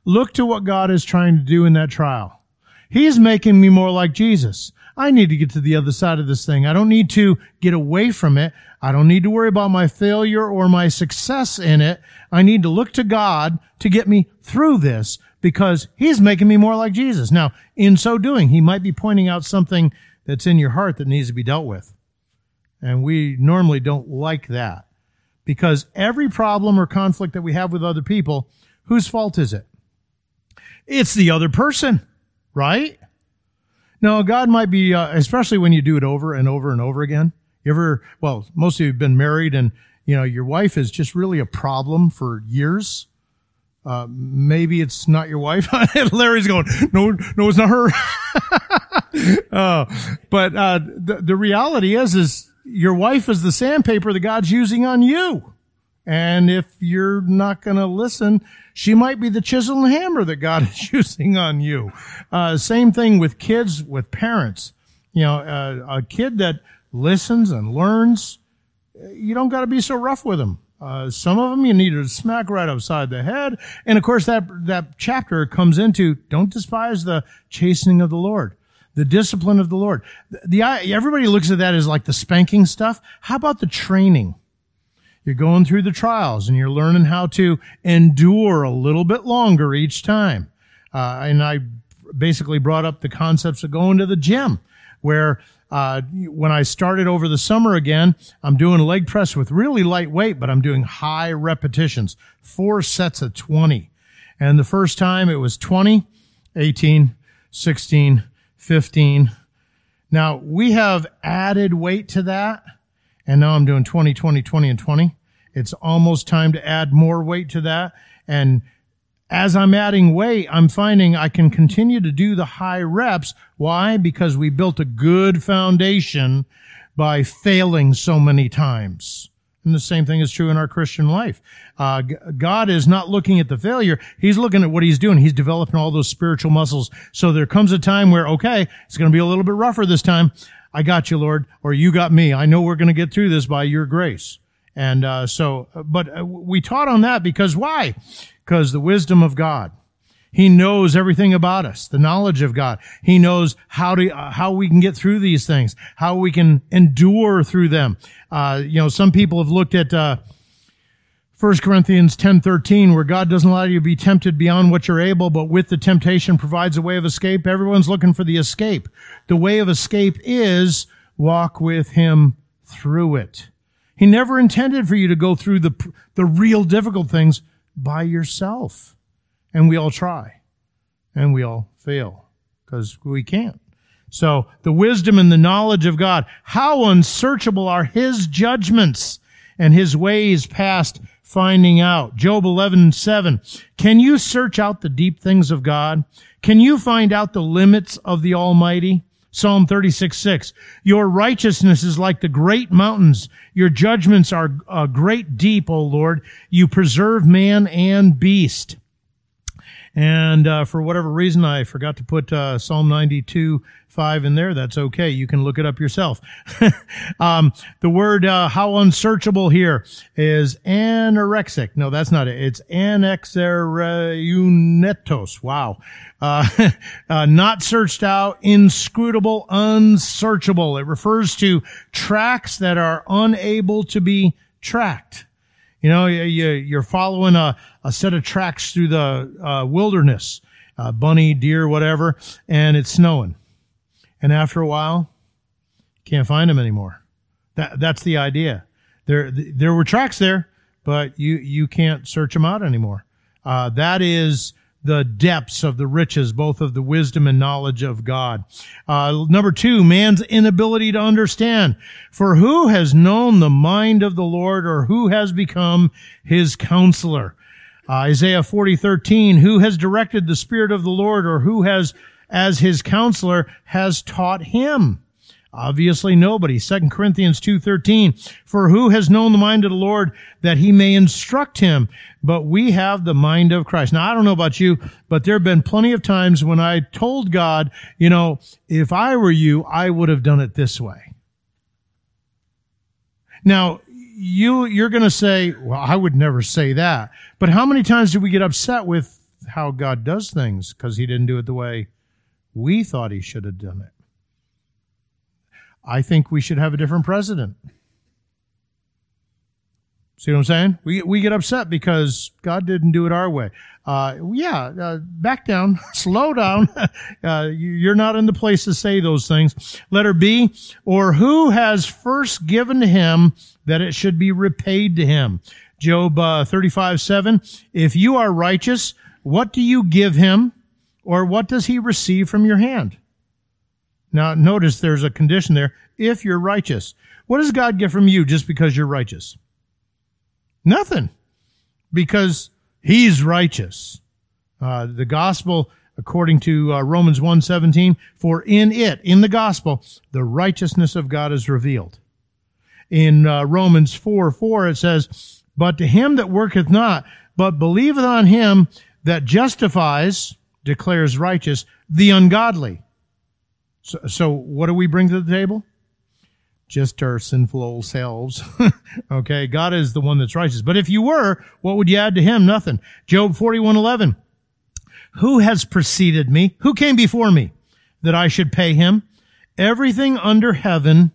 Look to what God is trying to do in that trial. He's making me more like Jesus. I need to get to the other side of this thing. I don't need to get away from it. I don't need to worry about my failure or my success in it. I need to look to God to get me through this because He's making me more like Jesus. Now, in so doing, He might be pointing out something that's in your heart that needs to be dealt with. And we normally don't like that because every problem or conflict that we have with other people, whose fault is it? It's the other person, right? No, God might be, uh, especially when you do it over and over and over again. You ever, well, most of you have been married and, you know, your wife is just really a problem for years. Uh, maybe it's not your wife. <laughs> Larry's going, no, no, it's not her. <laughs> uh, but, uh, the, the reality is, is your wife is the sandpaper that God's using on you. And if you're not going to listen, she might be the chisel and hammer that God <laughs> is using on you. Uh, same thing with kids, with parents. You know, uh, a kid that listens and learns, you don't got to be so rough with them. Uh, some of them you need to smack right upside the head. And of course, that, that chapter comes into don't despise the chastening of the Lord, the discipline of the Lord. The, the everybody looks at that as like the spanking stuff. How about the training? You're going through the trials and you're learning how to endure a little bit longer each time. Uh, and I basically brought up the concepts of going to the gym where uh, when I started over the summer again, I'm doing leg press with really light weight, but I'm doing high repetitions, four sets of 20. And the first time it was 20, 18, 16, 15. Now we have added weight to that and now I'm doing 20, 20, 20, and 20. It's almost time to add more weight to that. And as I'm adding weight, I'm finding I can continue to do the high reps. Why? Because we built a good foundation by failing so many times. And the same thing is true in our Christian life. Uh, God is not looking at the failure. He's looking at what he's doing. He's developing all those spiritual muscles. So there comes a time where, okay, it's going to be a little bit rougher this time. I got you, Lord, or you got me. I know we're going to get through this by your grace. And uh, so, but uh, we taught on that because why? Because the wisdom of God. He knows everything about us, the knowledge of God. He knows how to, uh, how we can get through these things, how we can endure through them. Uh, you know, some people have looked at, uh, 1 Corinthians 10:13 where God doesn't allow you to be tempted beyond what you're able but with the temptation provides a way of escape. Everyone's looking for the escape. The way of escape is walk with him through it. He never intended for you to go through the the real difficult things by yourself. And we all try. And we all fail. Because we can't. So the wisdom and the knowledge of God how unsearchable are his judgments and his ways past finding out. Job 11, 7. Can you search out the deep things of God? Can you find out the limits of the Almighty? Psalm 36, 6. Your righteousness is like the great mountains. Your judgments are a great deep, O Lord. You preserve man and beast. And uh, for whatever reason, I forgot to put uh, Psalm 92 5 in there. That's okay. You can look it up yourself. <laughs> um, the word uh, how unsearchable here is anorexic. No, that's not it. It's anexereunetos. Wow. Uh, <laughs> uh, not searched out, inscrutable, unsearchable. It refers to tracks that are unable to be tracked. You know, you, you're following a, a set of tracks through the uh, wilderness, uh, bunny, deer, whatever, and it's snowing. And after a while, can't find them anymore. That, that's the idea. There, there were tracks there, but you, you can't search them out anymore. Uh, that is the depths of the riches, both of the wisdom and knowledge of God. Uh, number two, man's inability to understand. For who has known the mind of the Lord or who has become his counselor? Uh, Isaiah 40, 13, who has directed the Spirit of the Lord or who has, as his counselor, has taught him? Obviously nobody. 2 Corinthians 2.13, for who has known the mind of the Lord that he may instruct him? But we have the mind of Christ. Now, I don't know about you, but there have been plenty of times when I told God, you know, if I were you, I would have done it this way. Now, you, you're going to say, well, I would never say that. But how many times do we get upset with how God does things because he didn't do it the way we thought he should have done it? I think we should have a different president. See what I'm saying? We, we get upset because God didn't do it our way. Uh, yeah, uh, back down, <laughs> slow down. <laughs> uh, you're not in the place to say those things. Letter B, or who has first given to him that it should be repaid to him? Job uh, 35, 7. If you are righteous, what do you give him? Or what does he receive from your hand? Now, notice there's a condition there. If you're righteous, what does God get from you just because you're righteous? Nothing. Because he's righteous. Uh, the gospel, according to uh, Romans 1.17, for in it, in the gospel, the righteousness of God is revealed. In uh, Romans 4, 4, it says, But to him that worketh not, but believeth on him that justifies, declares righteous, the ungodly. So, so what do we bring to the table? Just our sinful old selves. <laughs> okay. God is the one that's righteous. But if you were, what would you add to him? Nothing. Job 41:11. Who has preceded me? Who came before me that I should pay him? Everything under heaven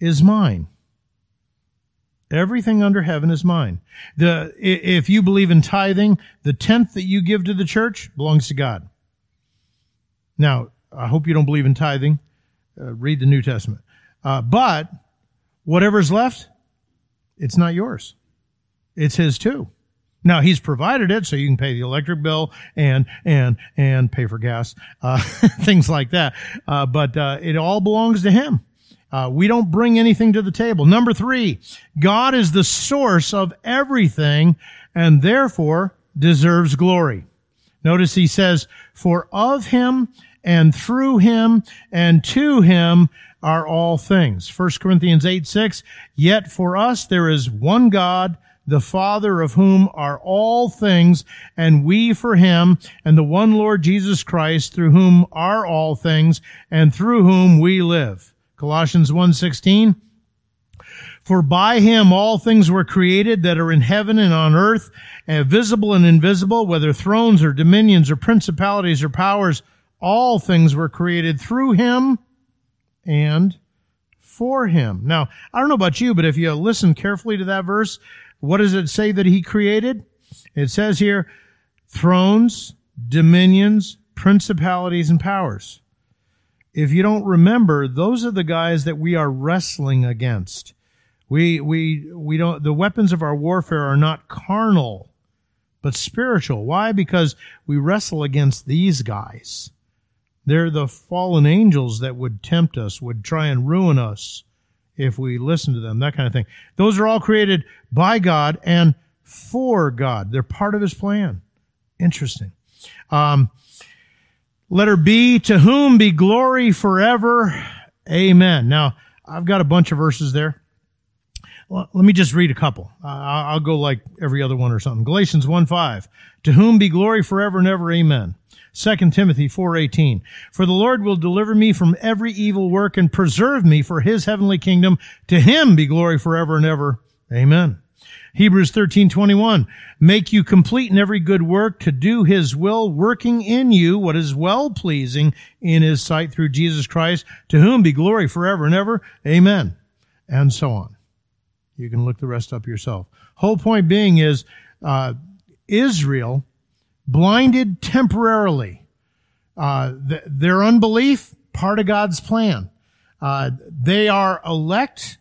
is mine. Everything under heaven is mine. The, if you believe in tithing, the tenth that you give to the church belongs to God. Now, I hope you don't believe in tithing. Uh, read the New Testament. Uh, but whatever's left, it's not yours. It's his too. Now he's provided it so you can pay the electric bill and and and pay for gas, uh, <laughs> things like that. Uh, but uh, it all belongs to him. Uh, we don't bring anything to the table. Number three, God is the source of everything and therefore deserves glory. Notice he says, for of him and through him and to him are all things. 1 Corinthians 8, 6, yet for us there is one God, the Father of whom are all things, and we for him, and the one Lord Jesus Christ, through whom are all things, and through whom we live. Colossians 1:16 For by him all things were created that are in heaven and on earth, and visible and invisible, whether thrones or dominions or principalities or powers, all things were created through him and for him. Now, I don't know about you, but if you listen carefully to that verse, what does it say that he created? It says here, thrones, dominions, principalities, and powers if you don't remember, those are the guys that we are wrestling against. We, we, we don't, the weapons of our warfare are not carnal, but spiritual. Why? Because we wrestle against these guys. They're the fallen angels that would tempt us, would try and ruin us if we listen to them, that kind of thing. Those are all created by God and for God. They're part of His plan. Interesting. Um, Letter B, to whom be glory forever. Amen. Now, I've got a bunch of verses there. Let me just read a couple. I'll go like every other one or something. Galatians 1 5. To whom be glory forever and ever. Amen. 2 Timothy 4:18 For the Lord will deliver me from every evil work and preserve me for his heavenly kingdom. To him be glory forever and ever. Amen. Hebrews 13:21 make you complete in every good work to do his will working in you what is well pleasing in his sight through Jesus Christ to whom be glory forever and ever. Amen. And so on. You can look the rest up yourself. Whole point being is uh, Israel blinded temporarily uh, th- their unbelief part of God's plan uh, they are elect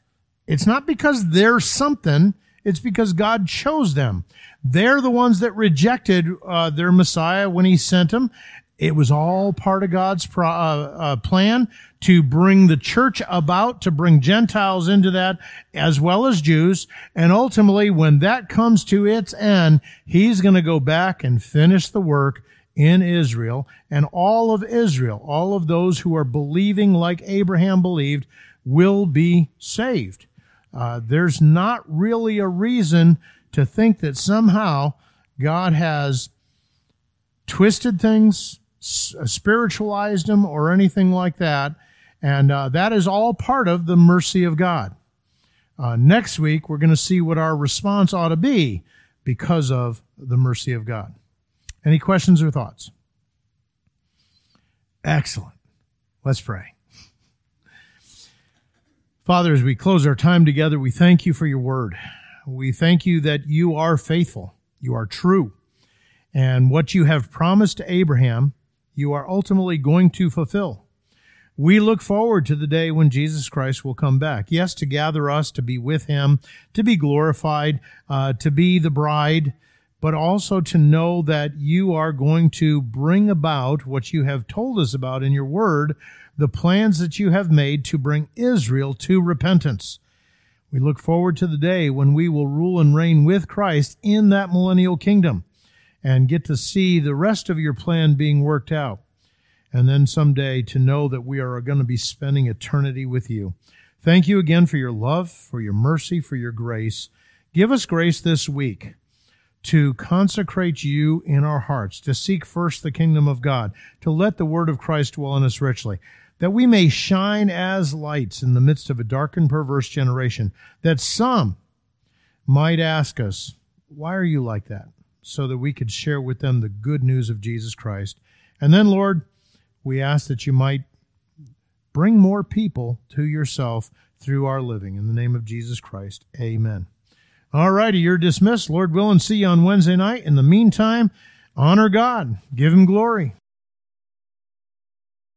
it's not because they're something it's because God chose them. They're the ones that rejected uh, their Messiah when He sent him. It was all part of God's pro- uh, uh, plan to bring the church about, to bring Gentiles into that, as well as Jews. And ultimately, when that comes to its end, He's going to go back and finish the work in Israel. And all of Israel, all of those who are believing like Abraham believed, will be saved. Uh, there's not really a reason to think that somehow God has twisted things, spiritualized them, or anything like that. And uh, that is all part of the mercy of God. Uh, next week, we're going to see what our response ought to be because of the mercy of God. Any questions or thoughts? Excellent. Let's pray. Father, as we close our time together, we thank you for your word. We thank you that you are faithful, you are true, and what you have promised Abraham, you are ultimately going to fulfill. We look forward to the day when Jesus Christ will come back. Yes, to gather us, to be with him, to be glorified, uh, to be the bride, but also to know that you are going to bring about what you have told us about in your word the plans that you have made to bring Israel to repentance. We look forward to the day when we will rule and reign with Christ in that millennial kingdom and get to see the rest of your plan being worked out. And then someday to know that we are going to be spending eternity with you. Thank you again for your love, for your mercy, for your grace. Give us grace this week to consecrate you in our hearts, to seek first the kingdom of God, to let the word of Christ dwell in us richly, that we may shine as lights in the midst of a dark and perverse generation, that some might ask us, Why are you like that? So that we could share with them the good news of Jesus Christ. And then, Lord, we ask that you might bring more people to yourself through our living. In the name of Jesus Christ, amen. All righty, you're dismissed. Lord willing, see you on Wednesday night. In the meantime, honor God, give him glory.